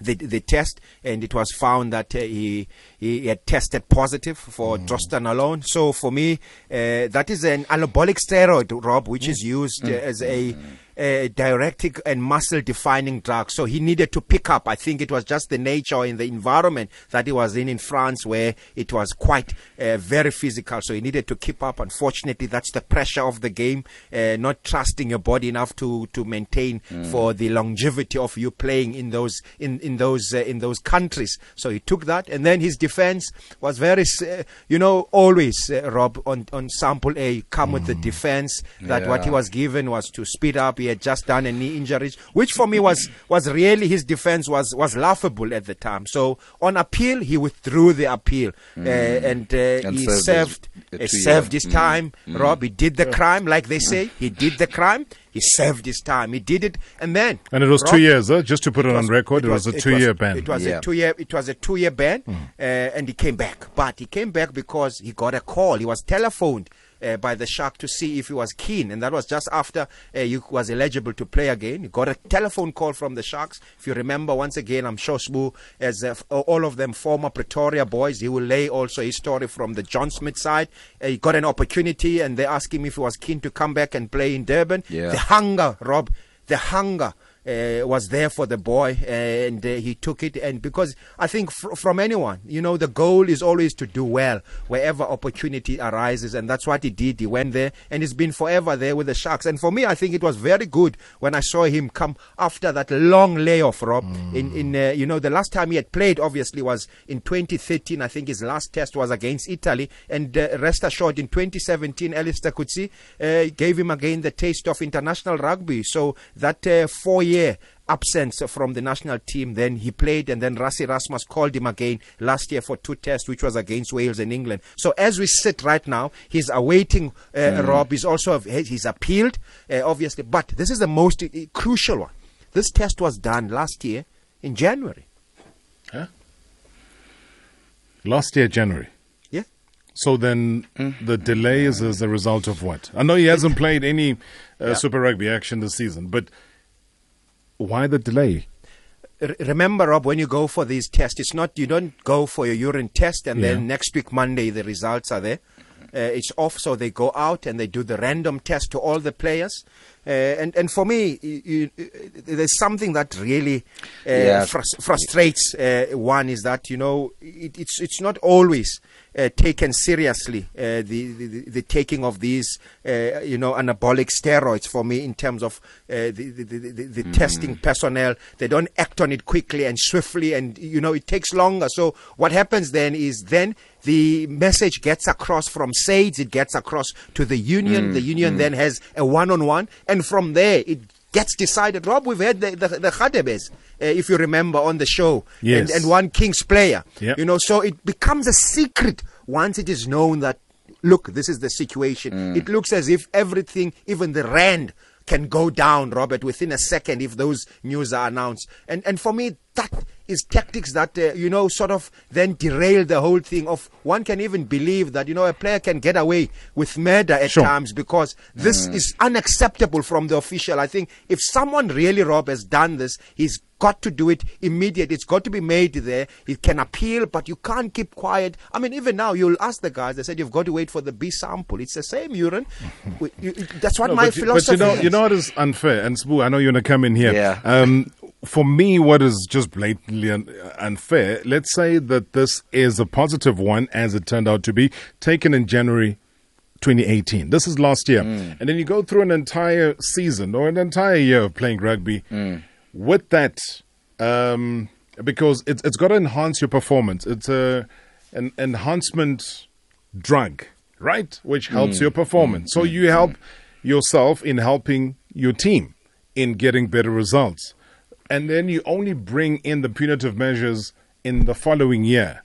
the, the test, and it was found that uh, he he had tested positive for mm. drostanolone. So for me, uh, that is an anabolic steroid, Rob, which is used uh, as a a diuretic and muscle defining drug. So he needed to pick up. I think it was just the nature in the environment that he was in in France where it was quite uh, very physical. So he needed to keep up. Unfortunately, that's the pressure of the game, uh, not trusting your body enough to, to maintain for the longevity of you playing in those, in, in those, uh, in those countries. So he took that and then his defense was very, uh, you know, always, uh, Rob, on, on sample A, come with the defense that what he was given was to speed up. He had just done a knee injury, which for me was was really his defense was was laughable at the time. So on appeal, he withdrew the appeal uh, and, uh, And he served served his- uh, served his Mm. time. Rob, he did the crime, like they say. He did the crime. He served his time. He did it, and then And it was two years, huh? just to put it, on record. It was, a two-year ban. it was Yeah. a two-year. It was a two-year ban, uh, and he came back. But he came back because he got a call. He was telephoned uh, by the Shark to see if he was keen, and that was just after uh, he was eligible to play again. He got a telephone call from the Sharks. If you remember, once again, I'm sure Sbu, as uh, all of them former Pretoria boys, he will lay also his story from the John Smith side. Uh, he got an opportunity, and they asked him if he was keen to come back and play in Durban. Yeah. The hunger, Rob, the hunger uh, was there for the boy, and uh, he took it. And because I think fr- from anyone, you know, the goal is always to do well wherever opportunity arises, and that's what he did. He went there, and he's been forever there with the Sharks. And for me, I think it was very good when I saw him come after that long layoff, Rob. In in uh, you know, the last time he had played, obviously, was in 2013. I think his last test was against Italy, and uh, rest assured, in 2017, Allister Coetzee uh, gave him again the taste of international rugby. So that four uh, four-year absence from the national team. Then he played, and then Rassie Erasmus called him again last year for two tests, which was against Wales and England. So as we sit right now, he's awaiting uh, Rob. He's also he's appealed, uh, obviously, but this is the most uh, crucial one. This test was done last year in January. Huh? Last year, January. Yeah. So then the delay is as a result of what? I know he hasn't played any uh, Super Rugby action this season, but why the delay? Remember, Rob, when you go for these tests, it's not you don't go for your urine test and Yeah. then next week Monday the results are there. Uh, it's off, so they go out and they do the random test to all the players. Uh, and and for me, you, you, there's something that really uh, Yeah. frus- frustrates uh, one is that you know it, it's it's not always uh, taken seriously uh, the, the the- taking of these uh, you know anabolic steroids for me in terms of uh, the the, the, the, the testing personnel. They don't act on it quickly and swiftly and you know it takes longer. So what happens then is then the message gets across from SAIDS. It gets across to the union. The union then has a one-on-one and from there it gets decided rob we've had the the, the Khadebes, uh, if you remember on the show. Yes. and, and one king's player. Yep. you know so it becomes a secret once it is known that look this is the situation. It looks as if everything even the rand can go down robert within a second if those news are announced. And and for me that is tactics that uh, you know sort of then derail the whole thing of one can even believe that you know a player can get away with murder at Sure. times because this is unacceptable from the official i think if someone really rob has done this he's got to do it immediate it's got to be made there it can appeal but you can't keep quiet i mean even now you'll ask the guys they said you've got to wait for the b sample it's the same urine We- you- that's what No, my but, you- philosophy but you know, is. you know what is unfair, and Sbu, I know you're gonna come in here. Yeah. Um, for me, what is just blatantly un- unfair? Let's say that this is a positive one, as it turned out to be, taken in January 2018. This is last year, mm. and then you go through an entire season or an entire year of playing rugby mm. with that, um, because it's it's got to enhance your performance. It's a an enhancement drug, right? Which helps mm. your performance. So you help yourself in helping your team in getting better results. And then you only bring in the punitive measures in the following year.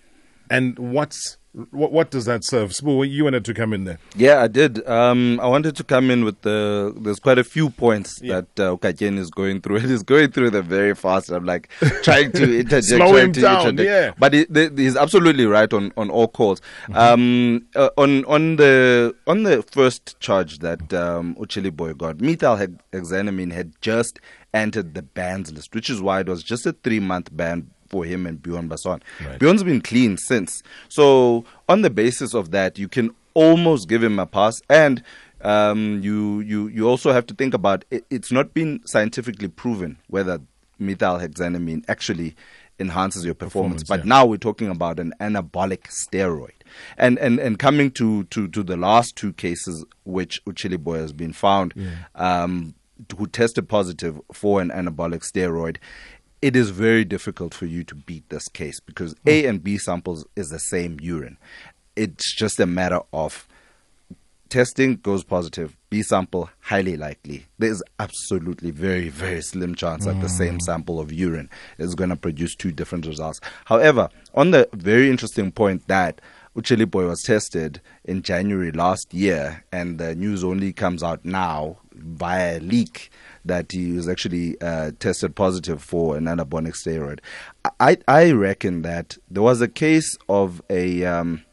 And what's What, what does that serve? Sbu, you wanted to come in there. Yeah, I did. Um, I wanted to come in with the. There's quite a few points Yeah. that uh, Okajen is going through. He's going through them very fast. I'm like trying to interject. Slow him down, interject. yeah. But he, the, he's absolutely right on, on all calls. Mm-hmm. Um, uh, on on the on the first charge that um, Uchili Boy got, methyl hexanamine had just entered the bans list, which is why it was just a three month ban for him and Bjorn Basson. Right. Bjorn's been clean since. So on the basis of that, you can almost give him a pass. And um, you you you also have to think about it, it's not been scientifically proven whether methylhexanamine actually enhances your performance. Performance, but yeah. now we're talking about an anabolic steroid. And and and coming to to to the last two cases which Uchili Boy has been found um, who tested positive for an anabolic steroid, it is very difficult for you to beat this case because A hmm. and B samples is the same urine. It's just a matter of testing goes positive, B sample highly likely. There's absolutely very, very slim chance that the same hmm. sample of urine is going to produce two different results. However, on the very interesting point that Uchili Boy was tested in January last year, and the news only comes out now via leak that he was actually uh, tested positive for an anabolic steroid. I, I reckon that there was a case of a. Um,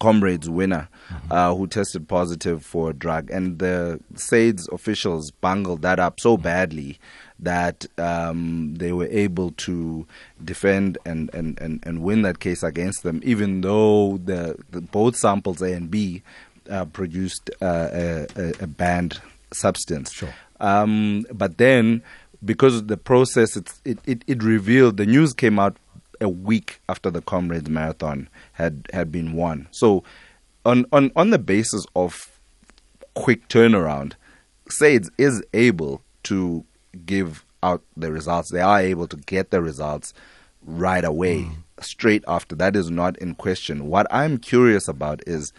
comrades winner uh, who tested positive for a drug, and the SAIDS officials bungled that up so badly that um, they were able to defend and, and, and, and win that case against them, even though the, the both samples A and B uh, produced uh, a, a, a banned substance. Sure. Um, but then, because of the process, it's, it, it, it revealed the news came out a week after the Comrades Marathon had, had been won. So, on, on, on the basis of quick turnaround, SAIDS is able to give out the results. They are able to get the results right away, straight after. That is not in question. What I'm curious about is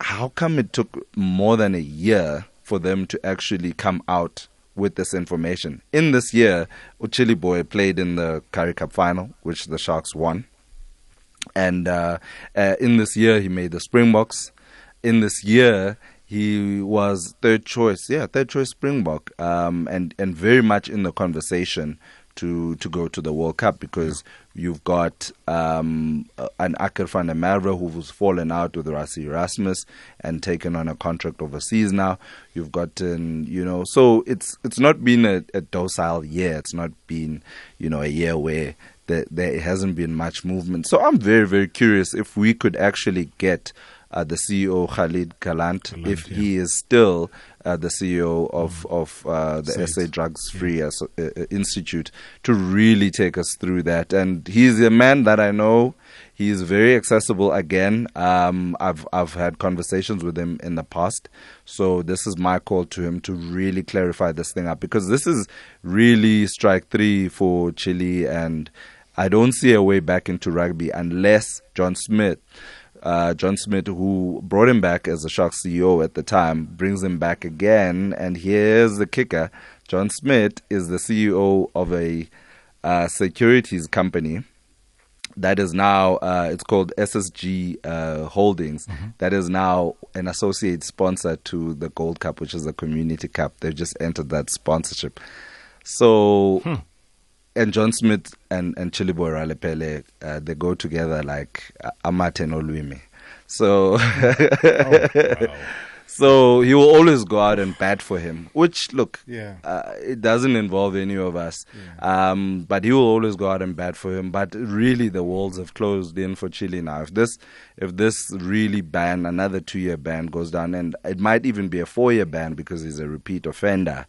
how come it took more than a year for them to actually come out with this information? In this year, Uchili Boy played in the Currie Cup final, which the Sharks won. And uh, uh, in this year, he made the Springboks. In this year, he was third choice, yeah, third choice Springbok, um, and and very much in the conversation to to go to the World Cup because you've got um, an Akker van der Merwe who's fallen out with Rassie Erasmus and taken on a contract overseas now. You've got you know, so it's it's not been a, a docile year. It's not been you know a year where there, there hasn't been much movement. So I'm very very curious if we could actually get uh, the CEO Khalid Galant, if he is still uh, the CEO of of uh, the SAIDS. SA Drugs Free As- uh, uh, Institute, to really take us through that. And he's a man that I know. He's very accessible. Again, um, I've I've had conversations with him in the past, so this is my call to him to really clarify this thing up because this is really strike three for Chili, and I don't see a way back into rugby unless John Smith uh, John Smith, who brought him back as the Sharks CEO at the time, brings him back again. And here's the kicker John Smith is the CEO of a uh, securities company that is now, uh, it's called SSG uh, Holdings, that is now an associate sponsor to the Gold Cup, which is the Community Cup. They've just entered that sponsorship. So and John Smith and and Chiliboy Ralepelle, uh, they go together like uh, Amate and Olwimi. So, so he will always go out and bat for him. Which look, Yeah. uh, it doesn't involve any of us. Um, but he will always go out and bat for him. But really, the walls have closed in for Chili now. If this, if this really ban, another two-year ban goes down, and it might even be a four-year ban because he's a repeat offender.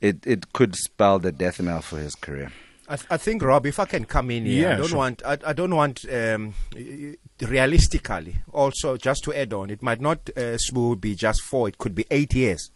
It it could spell the death knell for his career. I, th- I think Rob, if I can come in here, Yeah, I don't sure. want. I, I don't want. Um, y- y- realistically, also just to add on, it might not uh, smooth be just four. It could be eight years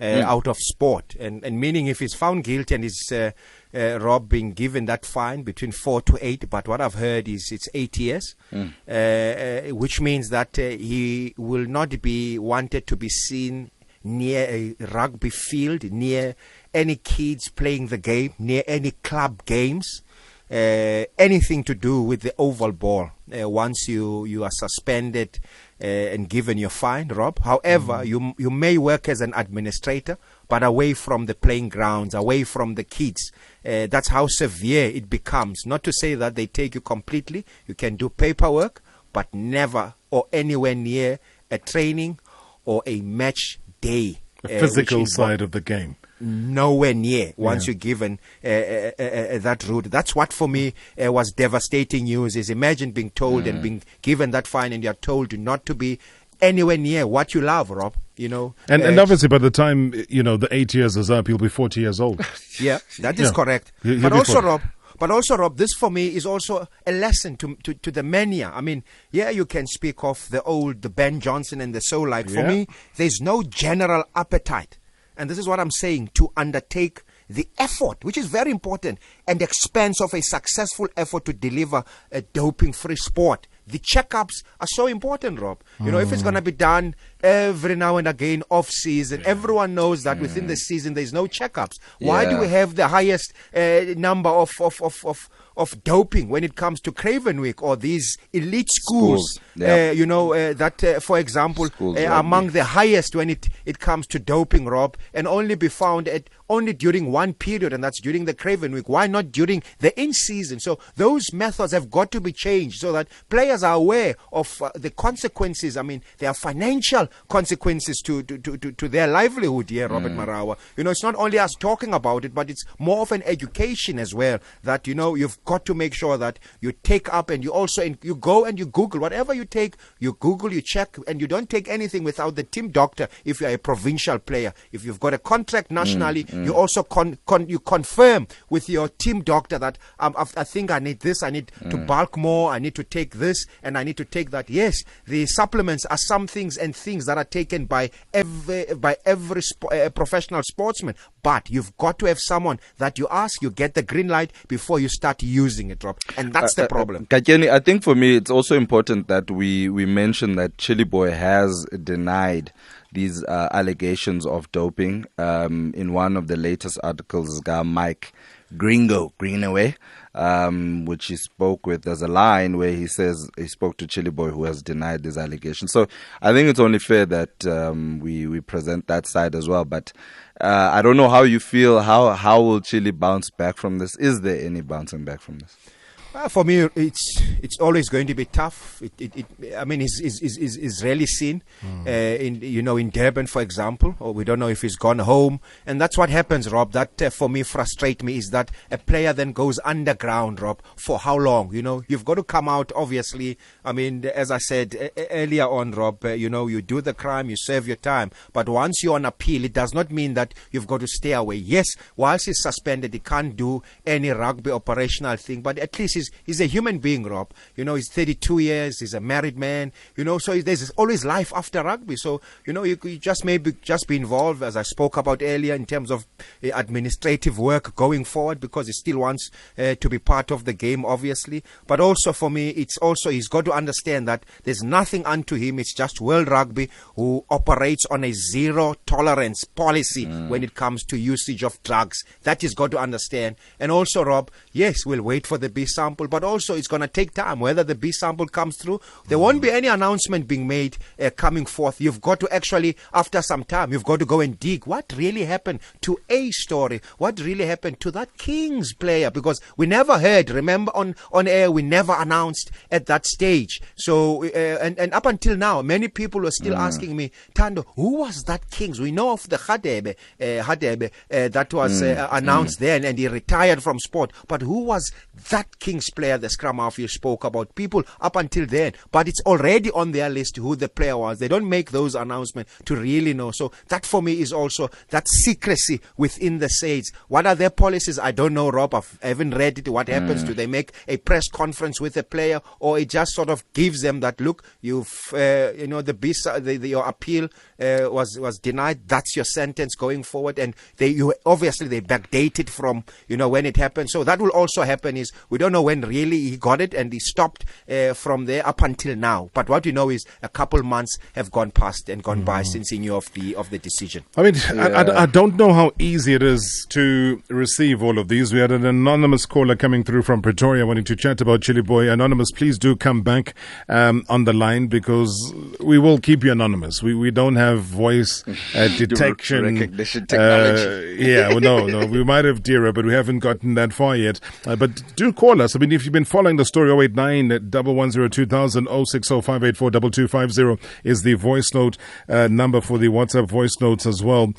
uh, out of sport, and and meaning if he's found guilty and is uh, uh, Rob being given that fine between four to eight. But what I've heard is it's eight years, uh, uh, which means that uh, he will not be wanted to be seen near a rugby field, near any kids playing the game, near any club games. uh, anything to do with the oval ball. Uh, once you, you are suspended uh, and given your fine, Rob. However, mm. you you may work as an administrator, but away from the playing grounds, away from the kids. Uh, that's how severe it becomes. Not to say that they take you completely. You can do paperwork, but never or anywhere near a training or a match day. The uh, physical side of the game nowhere near once yeah. you're given uh, uh, uh, uh, that route. That's what for me uh, was devastating news. Is imagine being told mm. and being given that fine, and you're told not to be anywhere near what you love, Rob. You know, and, and obviously by the time you know the eight years is up, you'll be forty years old. yeah, that is yeah. correct. He'll but also, 40. Rob. But also, Rob, this for me is also a lesson to, to, to the mania. I mean, yeah, you can speak of the old, the Ben Johnson and the so like. For me, there's no general appetite and this is what I'm saying, to undertake the effort, which is very important, and expense of a successful effort to deliver a doping free sport. The checkups are so important, Rob. You know, if it's mm. going to be done every now and again off season, yeah. everyone knows that within the season there's no checkups. Why yeah. do we have the highest uh, number of, of, of, of of doping when it comes to Craven Week or these elite schools. schools. Yep. Uh, you know uh, that, uh, for example, uh, among the highest when it it comes to doping, Rob, and only be found at only during one period, and that's during the Craven Week. Why not during the in season? So those methods have got to be changed so that players are aware of uh, the consequences. I mean, there are financial consequences to to, to, to, their livelihood here, Robert mm. Marawa. You know, it's not only us talking about it, but it's more of an education as well. That you know, you've got to make sure that you take up and you also and you go and you Google whatever you take. You Google, you check, and you don't take anything without the team doctor. If you are a provincial player, if you've got a contract nationally, mm, mm. you also con, con, you confirm with your team doctor that um, I think I need this, I need mm. to bulk more, I need to take this, and I need to take that. Yes, the supplements are some things and things that are taken by every by every sp- uh, professional sportsman. But you've got to have someone that you ask, you get the green light before you start using it, Rob. And that's the uh, uh, problem. Uh, I think for me, it's also important that we, we mention that Chiliboy has denied these uh, allegations of doping. Um, in one of the latest articles, guy Mike Gringo Greenaway, um, which he spoke with. There's a line where he says he spoke to Chiliboy, who has denied these allegations. So I think it's only fair that um, we we present that side as well. But uh, I don't know how you feel. How how will Chili bounce back from this? Is there any bouncing back from this? Uh, for me, it's it's always going to be tough. It, it, it I mean, it's, it's, it's, it's rarely seen mm. uh, in you know in Durban, for example, or we don't know if he's gone home, and that's what happens, Rob. That uh, for me frustrate me is that a player then goes underground, Rob, for how long? You know, you've got to come out. Obviously, I mean, as I said earlier on, Rob, uh, you know, you do the crime, you serve your time, but once you're on appeal, it does not mean that you've got to stay away. Yes, whilst he's suspended, he can't do any rugby operational thing, but at least he's he's a human being, Rob. You know, he's 32 years, he's a married man. You know, so there's always life after rugby. So you know, you, you just maybe just be involved, as I spoke about earlier, in terms of uh, administrative work going forward, because he still wants uh, to be part of the game, obviously. But also for me, it's also he's got to understand that there's nothing unto him. It's just World Rugby who operates on a zero tolerance policy mm. when it comes to usage of drugs. That he's got to understand. And also, Rob, yes, we'll wait for the B sample sample, but also it's going to take time. Whether the B sample comes through, there won't be any announcement being made uh, coming forth. You've got to actually, after some time, you've got to go and dig what really happened to a story, what really happened to that Kings player, because we never heard. Remember on on air, we never announced at that stage. So uh, and and up until now, many people are still mm. asking me, Tando, who was that Kings? We know of the Hadebe, uh, Hadebe uh, that was mm. uh, announced mm. then, and he retired from sport. But who was that Kings player the scrum half you spoke about. People up until then, but it's already on their list who the player was. They don't make those announcements to really know. So that for me is also that secrecy within the Saints. What are their policies? I don't know, Rob. I haven't read it. What happens? Mm. Do they make a press conference with a player, or it just sort of gives them that look? You've, uh, you know, the, the, the your appeal uh, was was denied. That's your sentence going forward, and they you obviously they backdated from you know when it happened. So that will also happen. Is we don't know when really he got it and he stopped uh, from there up until now. But what we know is a couple months have gone past and gone mm. by since he knew of the of the decision. I mean, yeah. I, I, I, don't know how easy easy it is to receive all of these. We had an anonymous caller coming through from Pretoria wanting to chat about Chiliboy. Anonymous, please do come back um, on the line because we will keep you anonymous. We we don't have voice uh, detection recognition technology. Uh, yeah, well, no, no. We might have Dira, but we haven't gotten that far yet. Uh, but do call us. I mean, if you've been following the story, 089 110 2000 060 is the voice note uh, number for the WhatsApp voice notes as well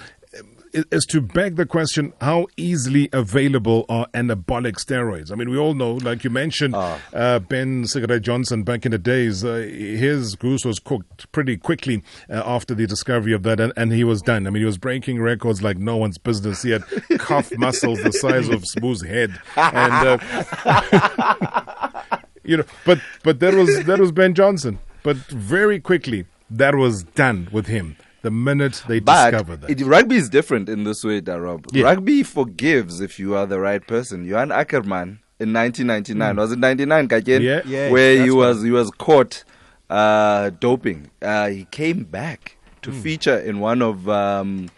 is to beg the question how easily available are anabolic steroids? I mean, we all know, like you mentioned, uh, uh, Ben Cigarette Johnson back in the days, uh, his goose was cooked pretty quickly uh, after the discovery of that, and, and, he was done. I mean, he was breaking records like no one's business. He had calf muscles the size of Smooth's head. And, uh, you know, but, but that was, that was Ben Johnson. But very quickly, that was done with him the minute they but discover that. It, rugby is different in this way, Darob. Yeah. Rugby forgives if you are the right person. Johan Ackerman in 1999 mm. was it 99 again? Yeah, yeah where he was he was caught uh, doping. Uh, he came back to mm. feature in one of um,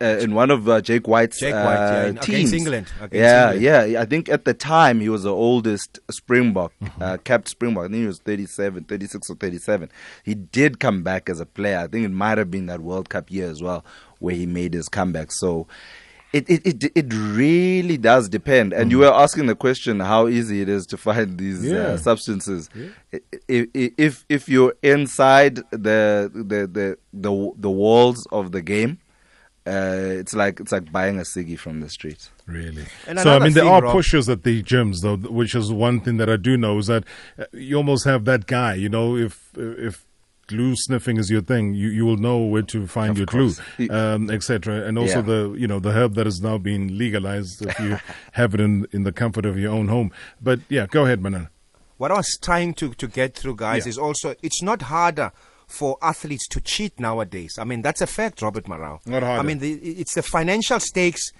uh, in one of uh, Jake White's Jake White, yeah, uh, teams. England. Against yeah, England. yeah. I think at the time he was the oldest Springbok, mm-hmm. uh, capped Springbok. I think he was 37, 36 or 37. He did come back as a player. I think it might have been that World Cup year as well where he made his comeback. So it, it, it, it really does depend. And mm. you were asking the question how easy it is to find these uh, yeah. uh, substances. Yeah. If, if if you're inside the the the the, the walls of the game, uh, it's like it's like buying a ciggy from the street. Really. And so I mean, there are Rob, pushers at the gyms, though, which is one thing that I do know is that uh, you almost have that guy. You know, if if glue sniffing is your thing, you, you will know where to find of your course. glue, um, etc. And also yeah. the you know the herb that has now been legalized if you have it in in the comfort of your own home. But yeah, go ahead, Manan. What I was trying to to get through, guys, yeah. is also it's not harder for athletes to cheat nowadays. I mean, that's a fact, Robert Marawa. Not harder. I mean, the, it's the financial stakes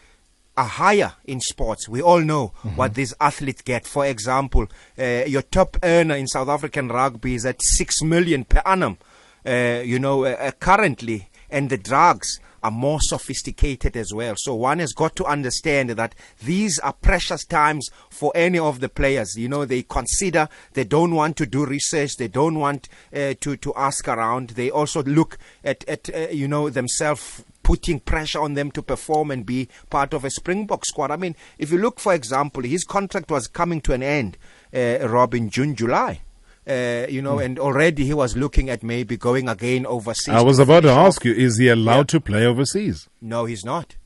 are higher in sports. We all know mm-hmm. what these athletes get. For example, uh, your top earner in South African rugby is at six million per annum. Uh, you know, uh, uh currently, and the drugs are more sophisticated as well. So one has got to understand that these are precious times for any of the players. You know, they consider they don't want to do research, they don't want uh, to to ask around. They also look at at uh, you know themselves putting pressure on them to perform and be part of a Springbok squad. I mean, if you look, for example, his contract was coming to an end, uh, Rob, in June, July. Uh, you know, mm. and already he was looking at maybe going again overseas. I was about to ask you, is he allowed yeah. to play overseas? No, he's not.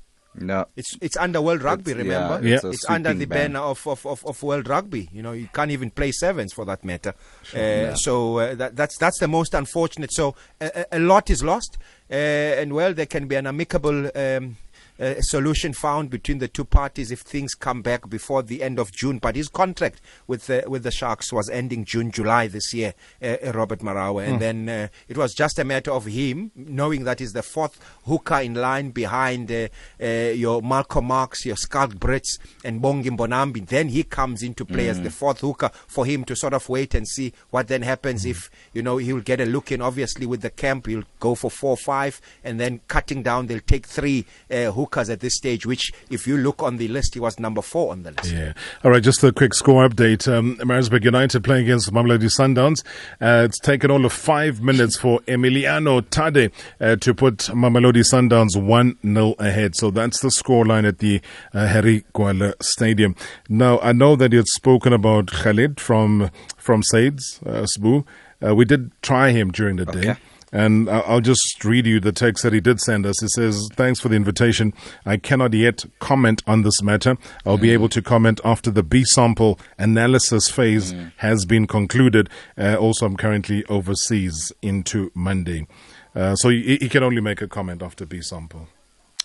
No, it's it's under World Rugby. It's, remember, yeah, it's, it's under the ban. banner of, of, of, of, World Rugby. You know, you can't even play sevens for that matter. Sure, uh, yeah. So uh, that, that's that's the most unfortunate. So a, a lot is lost, and well, there can be an amicable. Um, a solution found between the two parties if things come back before the end of June. But his contract with the, with the Sharks was ending June, July this year, uh, uh Robert Marawa. And mm. then uh, it was just a matter of him knowing that he's the fourth hooker in line behind uh, uh your Malcolm Marx, your Schalk Brits, and Bongi Mbonambi. Then he comes into play mm. as the fourth hooker for him to sort of wait and see what then happens mm. if, you know, he'll get a look in. Obviously, with the camp, he'll go for four, five, and then cutting down, they'll take three uh, hookers hookers at this stage, which, if you look on the list, he was number four on the list. Yeah. All right, just a quick score update. Um, Maritzburg United playing against Mamelodi Sundowns. Uh, it's taken all of five minutes for Emiliano Tade uh, to put Mamelodi Sundowns 1 0 ahead. So that's the scoreline at the uh, Harry Gwala Stadium. Now, I know that you had spoken about Khalid from, from Saids, uh, Sbu. Uh, we did try him during the okay. day. And I'll just read you the text that he did send us. He says, Thanks for the invitation. I cannot yet comment on this matter. I'll mm. be able to comment after the B sample analysis phase mm. has been concluded. Uh, also, I'm currently overseas into Monday. Uh, so he, he, can only make a comment after B sample.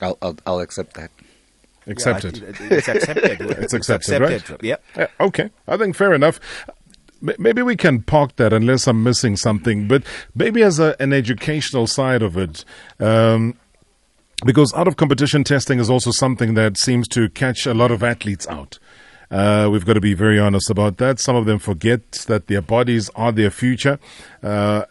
I'll, I'll, I'll accept that. Accepted. Yeah, it's accepted. it's accepted, accepted right? Yep. Uh, okay. I think fair enough maybe we can park that unless I'm missing something, but maybe as a, an educational side of it. Um, because out of competition testing is also something that seems to catch a lot of athletes out. Uh, we've got to be very honest about that. Some of them forget that their bodies are their future. Uh,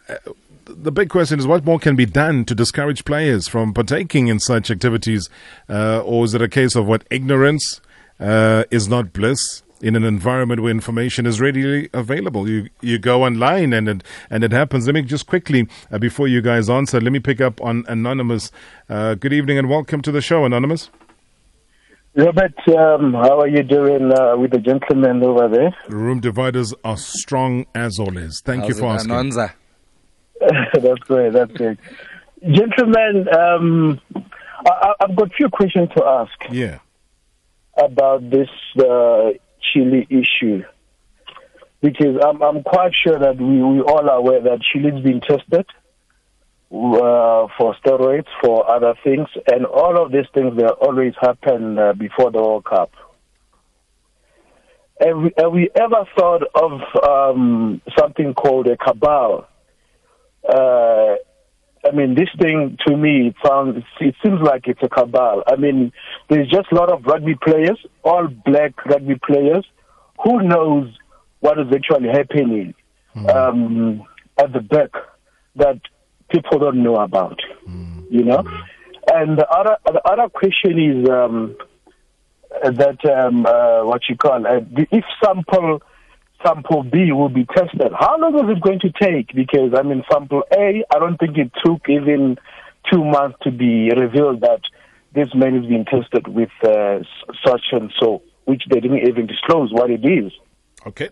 the big question is what more can be done to discourage players from partaking in such activities? Uh, or is it a case of what ignorance uh, is not bliss? In an environment where information is readily available, you you go online and it and it happens. Let me just quickly uh, before you guys answer, let me pick up on anonymous. Uh, good evening and welcome to the show, anonymous. Robert, um, how are you doing uh, with the gentleman over there? Room dividers are strong as always. Thank How's you for it, asking. Anonza? that's great. That's great. Gentlemen, um, I, I've got a few questions to ask Yeah. about this uh, Chili issue. Because I'm, I'm quite sure that we, we all are aware that Chili's been tested uh, for steroids, for other things, and all of these things they always happen uh, before the World Cup. Have we, have we ever thought of um, something called a cabal? Uh, I mean, this thing to me it sounds it seems like it's a cabal. I mean, there's just a lot of rugby players, all black rugby players. Who knows what is actually happening um, at the back that people don't know about? You know, and the other the other question is um, that um, uh, what you call uh, if sample sample B will be tested. How long is it going to take? Because I mean, sample A, I don't think it took even two months to be revealed that this man is being tested with uh, such and so, which they didn't even disclose what it is. Okay.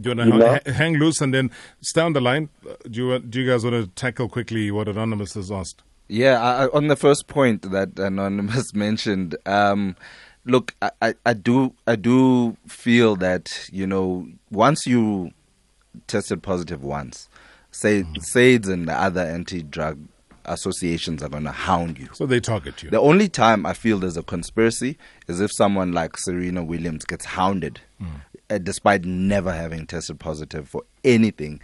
Do you want You to know? ha- hang loose and then stay on the line? Uh, Do you, do you guys want to tackle quickly what Anonymous has asked? Yeah, I, I- on the first point that Anonymous mentioned, um, look, I, I, I do I do feel that you know once you tested positive once, say mm-hmm. SAIDS and the other anti-drug associations are going to hound you. So they target you. The only time I feel there's a conspiracy is if someone like Serena Williams gets hounded, mm. uh, despite never having tested positive for anything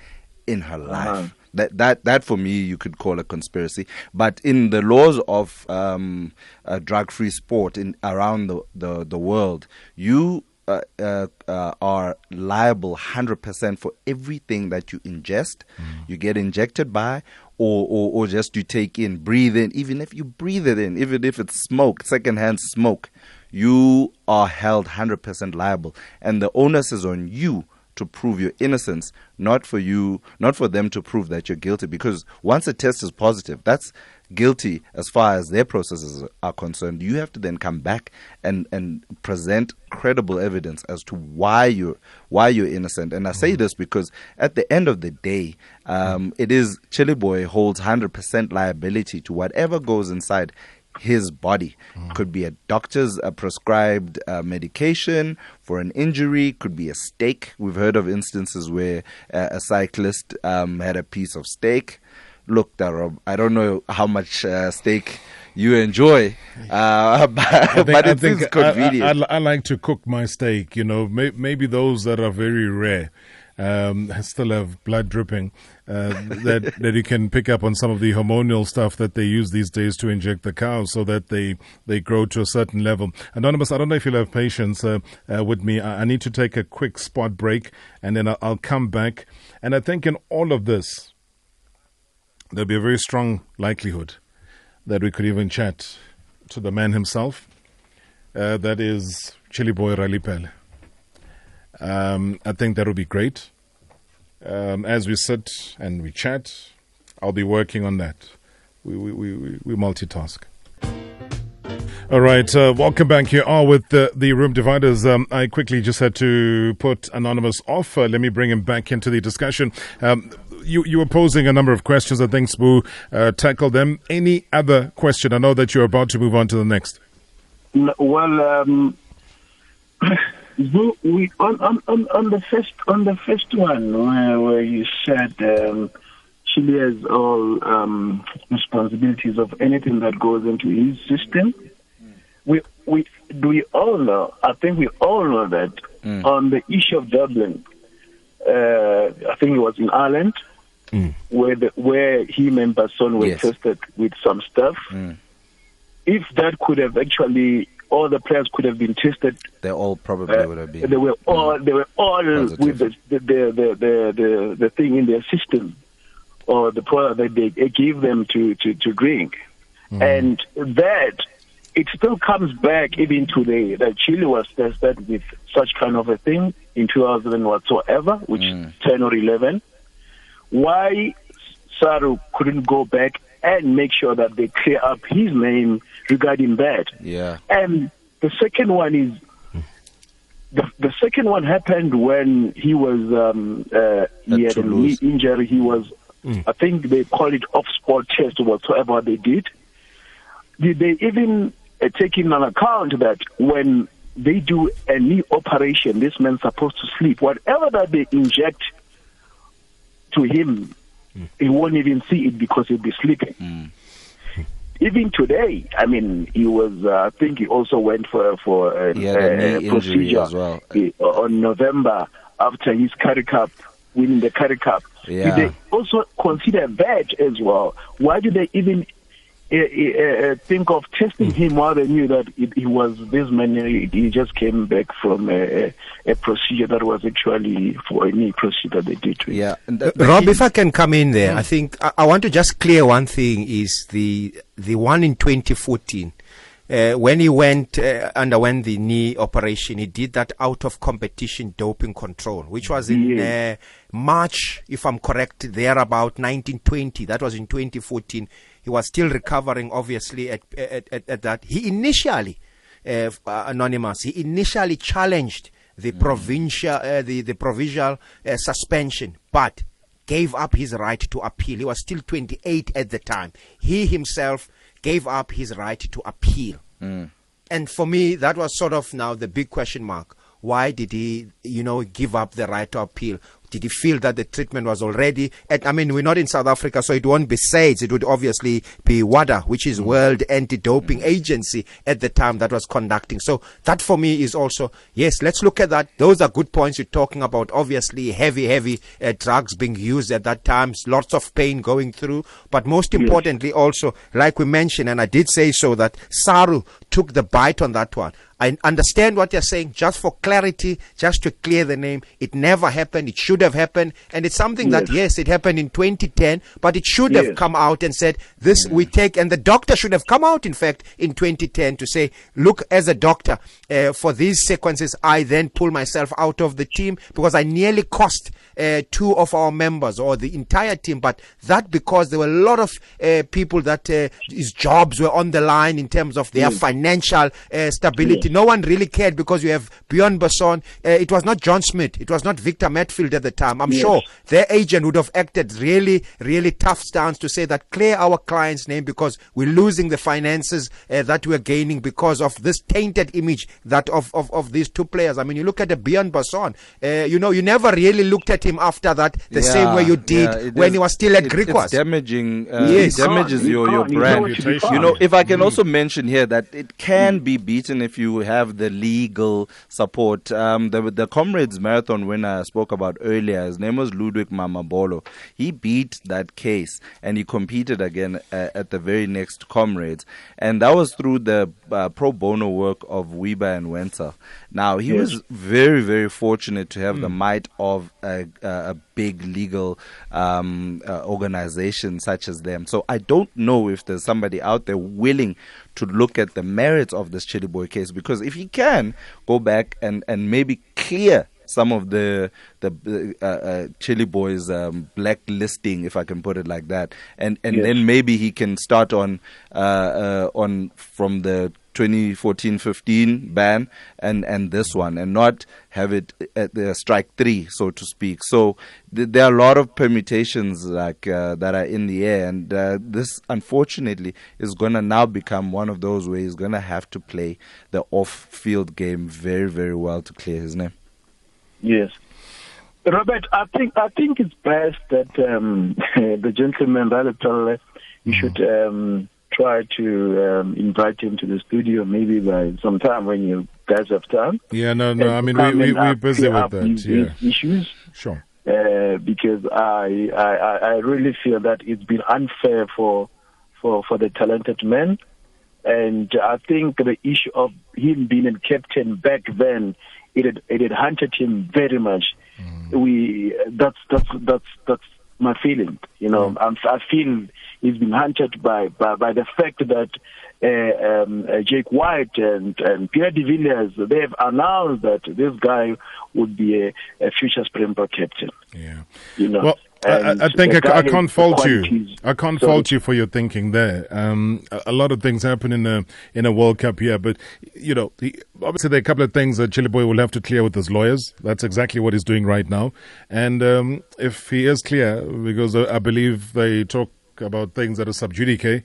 in her uh-huh. life. That that that for me you could call a conspiracy. But in the laws of um, uh, drug-free sport in around the the, the world, you. Uh, uh, uh, are liable 100% for everything that you ingest, you get injected by, or, or, or just you take in, breathe in. Even if you breathe it in, even if it's smoke, secondhand smoke, you are held 100% liable. And the onus is on you to prove your innocence, not for you, not for them to prove that you're guilty. Because once a test is positive, that's guilty as far as their processes are concerned. You have to then come back and, and present credible evidence as to why you're why you're innocent. And I say this because at the end of the day, um, it is Chiliboy holds hundred percent liability to whatever goes inside his body. Could be a doctor's uh, prescribed uh, medication for an injury, could be a steak. We've heard of instances where uh, a cyclist um, had a piece of steak. Look, Darob, I don't know how much uh, steak you enjoy, uh, but, I think, but I it think convenient. I, I, I like to cook my steak. You know, may, maybe those that are very rare. Um, still have blood dripping uh, that that you can pick up on some of the hormonal stuff that they use these days to inject the cows so that they they grow to a certain level. Anonymous, I don't know if you'll have patience uh, uh, with me. I, I need to take a quick spot break and then I'll, I'll come back. And I think in all of this, there'll be a very strong likelihood that we could even chat to the man himself. Uh, that is Chiliboy Ralepelle. Um, I think that would be great. Um, as we sit and we chat, I'll be working on that. We, we, we, we, multitask. All right, uh, welcome back. Here are with the, the room dividers. Um, I quickly just had to put Anonymous off. Uh, let me bring him back into the discussion. Um, you, you were posing a number of questions. I think Sbu uh, tackled them. Any other question? I know that you're about to move on to the next. Well, um, we, we on, on, on, on the first on the first one where, where you said um, Chili has all um, responsibilities of anything that goes into his system. We we do we all know? I think we all know that on the issue of Dublin, uh, I think it was in Ireland where the, where him and Basson were Yes. tested with some stuff if that could have actually all the players could have been tested They all probably uh, would have been. they were all they were all with the the, the the the the the thing in their system or the product that they give them to, to, to drink. Mm. And that, it still comes back even today that Chili was tested with such kind of a thing in 2000 whatsoever, which mm. 10 or 11. Why SARU couldn't go back and make sure that they clear up his name regarding that? Yeah. And the second one is the, the second one happened when he was um, uh, he had a knee injury. He was, mm. I think they call it off-sport test or whatsoever they did. Did they even uh, take in an account that when they do a knee operation, this man's supposed to sleep. Whatever that they inject to him, mm. he won't even see it because he'll be sleeping. Mm even today, I mean, he was. Uh, I think he also went for for a, a, a procedure well. on November after his Currie Cup, winning the Currie Cup. Yeah. Did they also consider that as well? Why did they even uh, think of testing him while they knew that it, he was this man. He just came back from a, a, procedure that was actually for a knee procedure they did to him. Yeah, uh, Rob, he, if I can come in there, I think I, I, want to just clear one thing: is the the one in 2014. Uh, when he went uh, underwent the knee operation, he did that out of competition doping control, which was in yeah. uh, March, if I'm correct, there about 1920. That was in 2014. He was still recovering, obviously, at, at, at, at that. He initially, uh, Anonymous, he initially challenged the mm. provincial, uh, the, the provisional uh, suspension, but gave up his right to appeal. He was still 28 at the time. He himself gave up his right to appeal. Mm. And for me, that was sort of now the big question mark. Why did he, you know, give up the right to appeal? Did he feel that the treatment was already? At, I mean, we're not in South Africa, so it won't be SAIDS. It would obviously be WADA, which is mm. World Anti-Doping Agency at the time that was conducting. So that for me is also yes. Let's look at that. Those are good points you're talking about. Obviously, heavy, heavy uh, drugs being used at that time. Lots of pain going through. But most importantly, also like we mentioned, and I did say so that SARU took the bite on that one. I understand what you're saying. Just for clarity, just to clear the name, it never happened. It should have happened, and it's something yes. that yes, it happened in 2010, but it should yes. have come out and said this we take. And the doctor should have come out, in fact, in 2010 to say, look, as a doctor, uh, for these sequences, I then pull myself out of the team because I nearly cost uh, two of our members or the entire team, but that because there were a lot of uh, people that uh, his jobs were on the line in terms of their mm. financial uh, stability. No one really cared because you have Bjorn Basson. Uh, it was not John Smith. It was not Victor Matfield at the time. I'm yes. sure their agent would have acted really, really tough stance to say that clear our client's name because we're losing the finances uh, that we're gaining because of this tainted image that of, of, of these two players. I mean, you look at the Bjorn Basson, you know, you never really looked at him after that the yeah, same way you did yeah, when is, he was still at it, It's damaging. Uh, yes. It damages your, your brand. You know, if I can mm. also mention here that it can mm. be beaten if you have the legal support. Um, the, the Comrades Marathon winner I spoke about earlier, his name was Ludwick Mamabolo. He beat that case and he competed again uh, at the very next Comrades. And that was through the uh, pro bono work of Webber and Wentzel. Now, he yes. was very, very fortunate to have mm. the might of a, a big legal um, uh, organization such as them. So I don't know if there's somebody out there willing to look at the merits of this Chiliboy case because if he can go back and, and maybe clear some of the the uh, uh, Chili Boys um, blacklisting, if I can put it like that, and and yes. then maybe he can start on uh, uh on from the 2014-15 ban and and this one and not have it at the strike three so to speak. So th- there are a lot of permutations like uh, that are in the air and uh, this unfortunately is going to now become one of those where he's going to have to play the off-field game very very well to clear his name. Yes. Robert, I think I think it's best that um, the gentleman, Raleigh you should um, try to um, invite him to the studio maybe by some time when you guys have time. Yeah, no, no. I mean, we, we, we're busy with that. These, yeah. These issues. Sure. Uh, because I, I, I really feel that it's been unfair for, for, for the talented men. And I think the issue of him being a captain back then, it had, it had hunted him very much. Mm. We, that's, that's, that's, that's, my feeling. You know, I'm, I feel he's been hunted by by, by the fact that uh, um, uh, Jake White and, and Peter de Villiers, they've announced that this guy would be a, a future Springbok captain. Yeah. You know. Well, I, I think I, I can't fault you. I can't fault you for your thinking there. Um, a, a lot of things happen in a in a World Cup here, but you know, the, obviously there are a couple of things that Chiliboy will have to clear with his lawyers. That's exactly what he's doing right now. And um, if he is clear, because I, I believe they talk about things that are sub judice.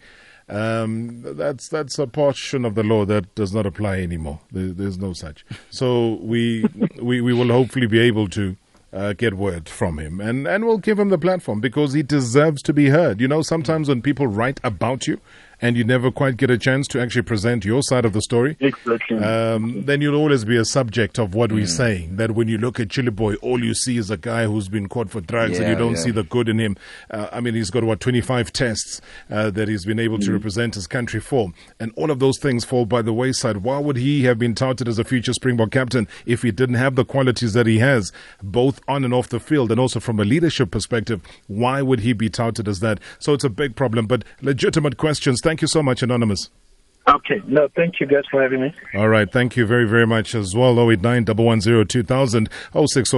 Um, that's that's a portion of the law that does not apply anymore. There, there's no such. So we we we will hopefully be able to uh, get word from him, and and we'll give him the platform because he deserves to be heard. You know, sometimes when people write about you and you never quite get a chance to actually present your side of the story, Exactly. um, then you'll always be a subject of what we're saying. That when you look at Chiliboy, all you see is a guy who's been caught for drugs, and you don't yeah. see the good in him. Uh, I mean, he's got what 25 tests uh, that he's been able to represent his country for, and all of those things fall by the wayside. Why would he have been touted as a future Springbok captain if he didn't have the qualities that he has, both on and off the field, and also from a leadership perspective? Why would he be touted as that? So it's a big problem. But legitimate questions. Thank you so much, Anonymous. Okay. No, thank you guys for having me. All right, thank you very, very much as well. 089 110 2000 060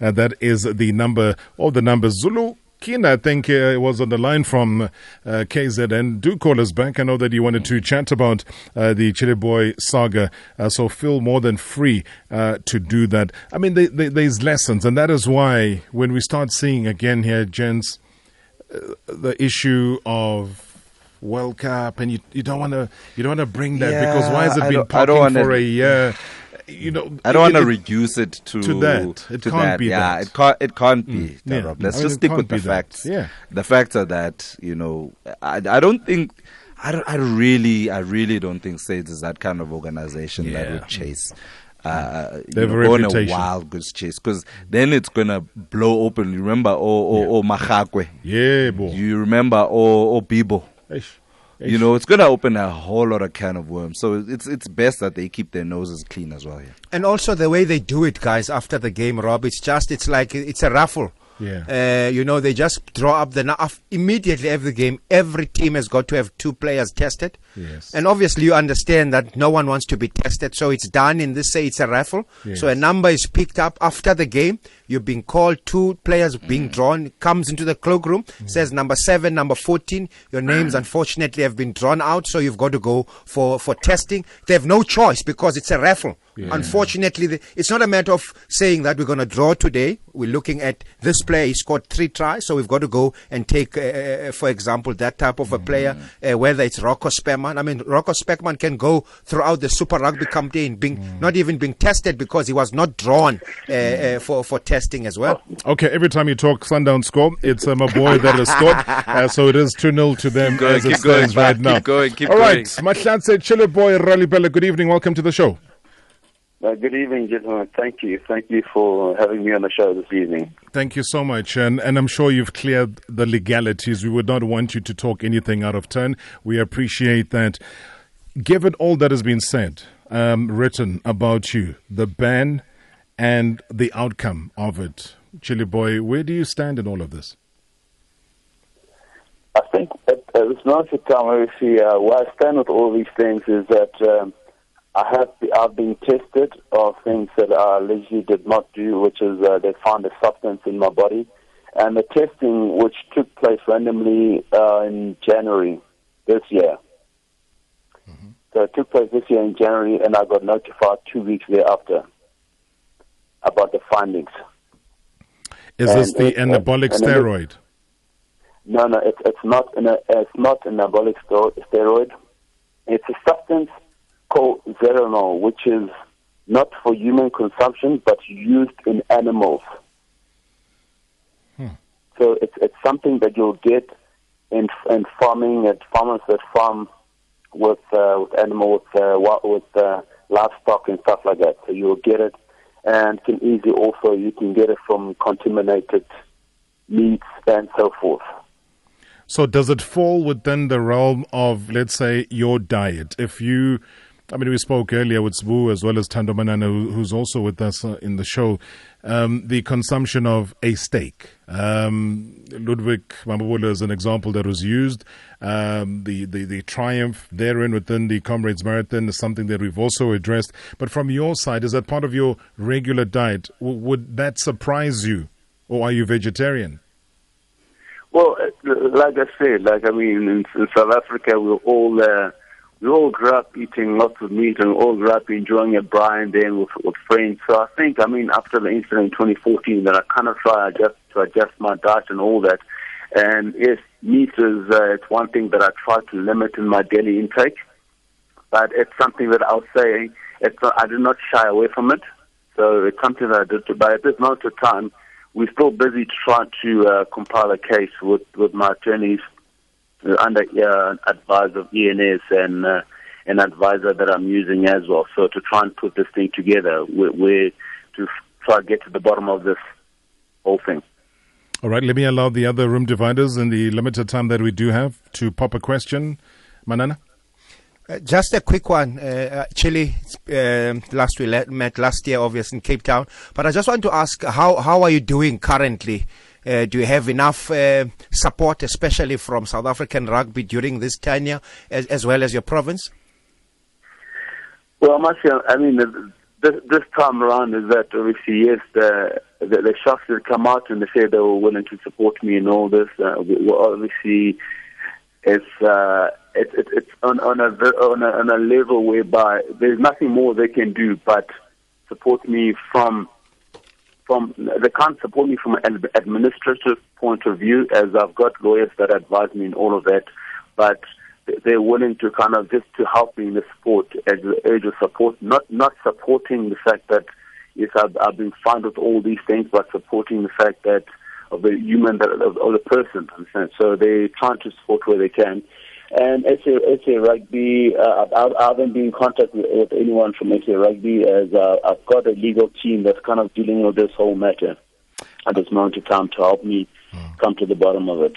Uh, that is the number, or the number. Zulu Kina, I think, uh, was on the line from uh, KZ. And do call us back. I know that you wanted to chat about uh, the Chiliboy saga. Uh, so feel more than free uh, to do that. I mean, they, they, there's lessons. And that is why when we start seeing again here, gents, the issue of World Cup, and you you don't want to you don't want to bring that Yeah, because why has it been don't- I parking wanna- for a year? You know, I don't want to reduce it to, to that. It to can't be that. be yeah, that. it can't. It can't be. Mm, yeah. Let's I mean, just stick with the be that. facts. Yeah. the facts are that you know. I, I don't think. I. I really. I really don't think SAIDS is that kind of organization that would chase. Uh, you They have know, a go on a wild goose chase because then it's gonna blow open. You remember, oh or, or Mahakwe. Yeah, boy. You remember, oh oh Bibo. Eish. You know, it's gonna open a whole lot of can of worms. So it's it's best that they keep their noses clean as well. Here. And also the way they do it, guys, after the game, Rob, it's just, it's like, it's a raffle. Yeah. Uh, you know, they just draw up the, nu- af- immediately every game, every team has got to have two players tested. Yes. And obviously you understand that no one wants to be tested, so it's done in this, say it's a raffle. Yes. So a number is picked up after the game. You're being called, two players being drawn, comes into the cloakroom, says number seven, number 14. Your names unfortunately have been drawn out, so you've got to go for, for testing. They have no choice because it's a raffle. Unfortunately, the, it's not a matter of saying that we're going to draw today. We're looking at this player. He scored three tries, so we've got to go and take, uh, uh, for example, that type of a player, uh, whether it's Rosko Specman. I mean, Rosko Specman can go throughout the Super Rugby campaign, being not even being tested because he was not drawn uh, uh, for for testing as well. Okay, every time you talk Sundown score, it's um, a boy that has scored. Uh, so it is 2 0 to them Keep going, as it keep going, stands Pat, right now. keep going, keep All right, going. Mahlatse Chiliboy Ralepelle, good evening. Welcome to the show. Uh, good evening, gentlemen. Thank you. Thank you for having me on the show this evening. Thank you so much. And, and I'm sure you've cleared the legalities. We would not want you to talk anything out of turn. We appreciate that. Given all that has been said, um, written about you, the ban and the outcome of it, Chiliboy, where do you stand in all of this? I think at, at this moment in time, obviously, uh, where I stand with all these things is that um, I have I've been tested of things that I allegedly did not do, which is uh, they found a substance in my body, and the testing which took place randomly uh, in January this year. So it took place this year in January, and I got notified two weeks thereafter about the findings. Is this the it- anabolic and it- steroid? No, no, it's it's not an it's not an anabolic steroid. It's a substance called Zeranol, which is not for human consumption but used in animals. So it's it's something that you'll get in in farming at farmers that farm with uh, with animal with uh, with uh, livestock and stuff like that. So you'll get it, and can easily also you can get it from contaminated meats and so forth. So does it fall within the realm of, let's say, your diet? If you I mean, we spoke earlier with Sbu as well as Thando Manana, who's also with us uh, in the show. Um, the consumption of a steak. Um, Ludwick Mamabolo is an example that was used. Um, the, the, the triumph therein within the Comrades Marathon is something that we've also addressed. But from your side, is that part of your regular diet? W- would that surprise you? Or are you vegetarian? Well, uh, like I said, like I mean, in, in South Africa, we're all uh, we all grew up eating lots of meat and all grew up enjoying a brine then with, with friends. So I think, I mean, after the incident in 2014, that I kind of try adjust, to adjust my diet and all that. And yes, meat is uh, it's one thing that I try to limit in my daily intake, but it's something that I'll say it's I do not shy away from it. So it's something that I did. But at this moment of time, we're still busy trying to uh, compile a case with with my attorneys under uh, advice of ENS and uh, an advisor that I'm using as well. So to try and put this thing together, we're, we're to try to get to the bottom of this whole thing. All right, let me allow the other room dividers in the limited time that we do have to pop a question. Manana? Uh, just a quick one. Uh, Chili, uh, last we met last year, obviously in Cape Town. But I just want to ask, how how are you doing currently? Uh, do you have enough uh, support, especially from South African rugby during this tenure, as, as well as your province? Well, say, I mean, this, this time around is that obviously, yes, the, the, the shots that come out and they say they were willing to support me in all this. Uh, we, we obviously, it's uh, it, it, it's on, on, a, on, a, on a level whereby there's nothing more they can do but support me from from they can't support me from an administrative point of view, as I've got lawyers that advise me in all of that, but they're willing to kind of just to help me in the sport as the urge of support, not not supporting the fact that yes, I've, I've been fine with all these things, but supporting the fact that of the human that of, of the person. So they're trying to support where they can. And SA, SA Rugby, uh, I, I haven't been in contact with, with anyone from SA Rugby as uh, I've got a legal team that's kind of dealing with this whole matter at this moment of time to help me come to the bottom of it.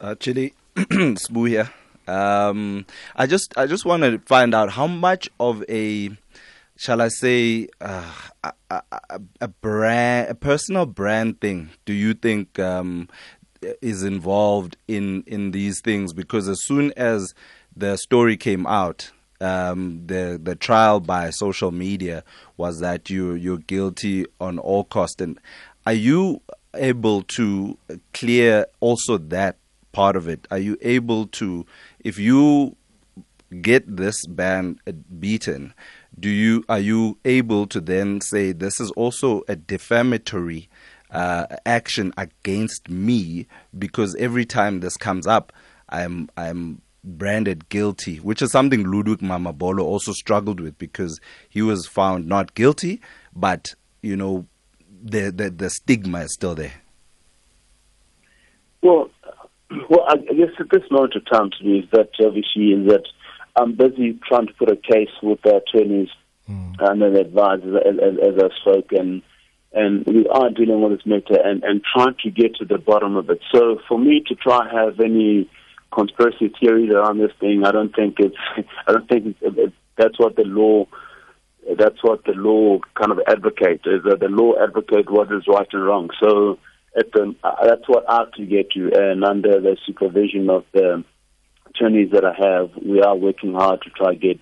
Actually, Sbu here. Um, I just I just want to find out how much of a shall I say uh, a, a, a, brand a personal brand thing do you think um, is involved in in these things because as soon as the story came out um, the the trial by social media was that you you're guilty on all cost and are you able to clear also that part of it? Are you able to if you get this ban beaten do you are you able to then say this is also a defamatory uh, action against me because every time this comes up, I'm I'm branded guilty, which is something Ludwick Mamabolo also struggled with because he was found not guilty, but you know the the, the stigma is still there. Well, well, I guess at this moment of time to me is that obviously is that I'm busy trying to put a case with the attorneys mm. and the advisors as, as, as I spoke and we are dealing with this matter and, and trying to get to the bottom of it. So for me to try have any conspiracy theories around this thing, I don't think it's, I don't think it's, that's what the law, that's what the law kind of advocates, is that the law advocates what is right and wrong. So um, that's what I have to get to, and under the supervision of the attorneys that I have, we are working hard to try to get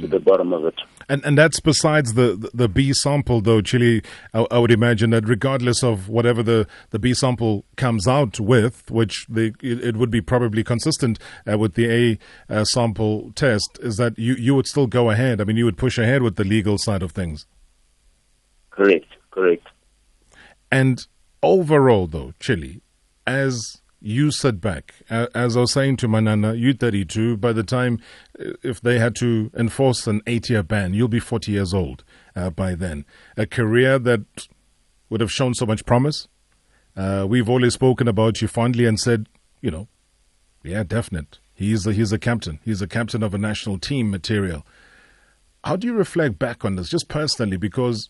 to the bottom of it. And and that's besides the the B sample, though, Chili. I, I, would imagine that regardless of whatever the, the B sample comes out with, which the, it, it would be probably consistent uh, with the A uh, sample test, is that you, you would still go ahead. I mean, you would push ahead with the legal side of things. Correct, correct. And overall, though, Chili, as you sit back. As I was saying to Manana, you 32, by the time, uh, if they had to enforce an eight year ban, you'll be 40 years old uh, by then. A career that would have shown so much promise. Uh, we've always spoken about you fondly and said, you know, yeah, definite. He's a, he's a captain. He's a captain of a national team material. How do you reflect back on this, just personally? Because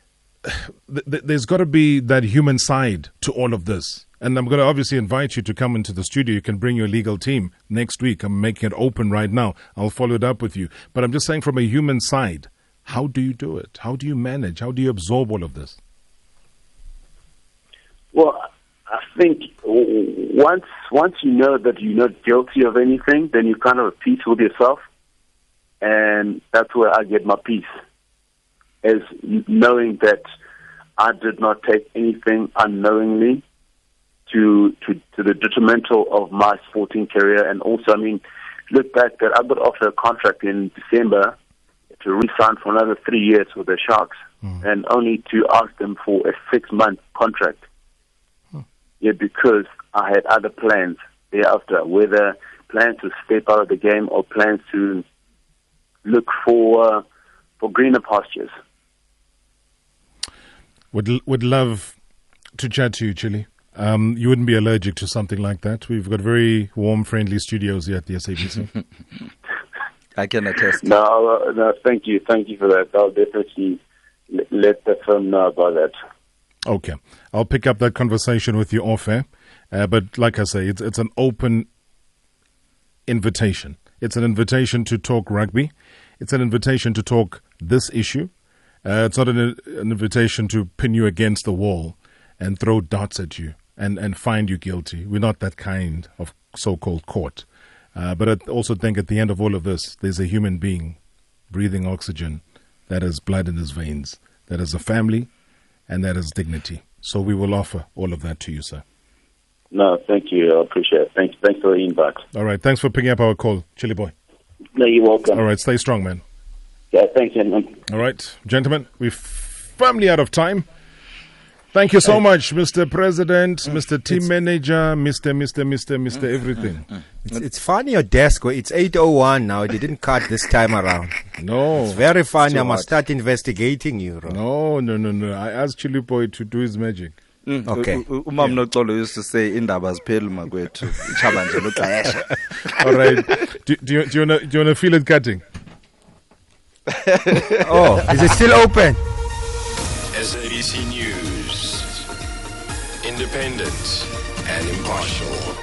th- th- there's got to be that human side to all of this and I'm going to obviously invite you to come into the studio. You can bring your legal team next week. I'm making it open right now. I'll follow it up with you. But I'm just saying, from a human side, how do you do it? How do you manage? How do you absorb all of this? Well, I think once once you know that you're not guilty of anything, then you kind of have peace with yourself, and that's where I get my peace, is knowing that I did not take anything unknowingly to to to the detrimental of my sporting career, and also, I mean, look back that I got offered a contract in December to re-sign for another three years with the Sharks, mm. and only to ask them for a six-month contract. Mm. Yeah, because I had other plans thereafter, whether plans to step out of the game or plans to look for uh, for greener pastures. Would would love to chat to you, Chili. Um, you wouldn't be allergic to something like that. We've got very warm, friendly studios here at the SABC. I can attest. No, uh, no, thank you, thank you for that. I'll definitely let the firm know about that. Okay, I'll pick up that conversation with you off air. Uh, but like I say, it's it's an open invitation. It's an invitation to talk rugby. It's an invitation to talk this issue. Uh, it's not an, an invitation to pin you against the wall and throw darts at you and, and find you guilty. We're not that kind of so called court. Uh, but I also think at the end of all of this, there's a human being breathing oxygen that has blood in his veins, that has a family, and that has dignity. So we will offer all of that to you, sir. No, thank you. I appreciate it. Thanks, thanks for the invite. All right. Thanks for picking up our call, Chiliboy. No, you're welcome. All right. Stay strong, man. Yeah, thanks, gentlemen. All right, gentlemen, we're firmly out of time. Thank you so much, Mr. President, mm. Mr. Team it's, Manager, Mr. Mr. Mr. Mr. Everything. Mm. Mm. It's, it's funny your desk. Oh, it's 8.01 now. It didn't cut this time around. No. It's very funny. I must start investigating you. Bro. No, no, no, no. I asked Chiliboy to do his magic. Mm, okay. umam noxolo used to say indaba zipheli makwethu ichaba nje luxesha all right do, do you do you want to do you want to feel it cutting oh is it still open SABC News independent and impartial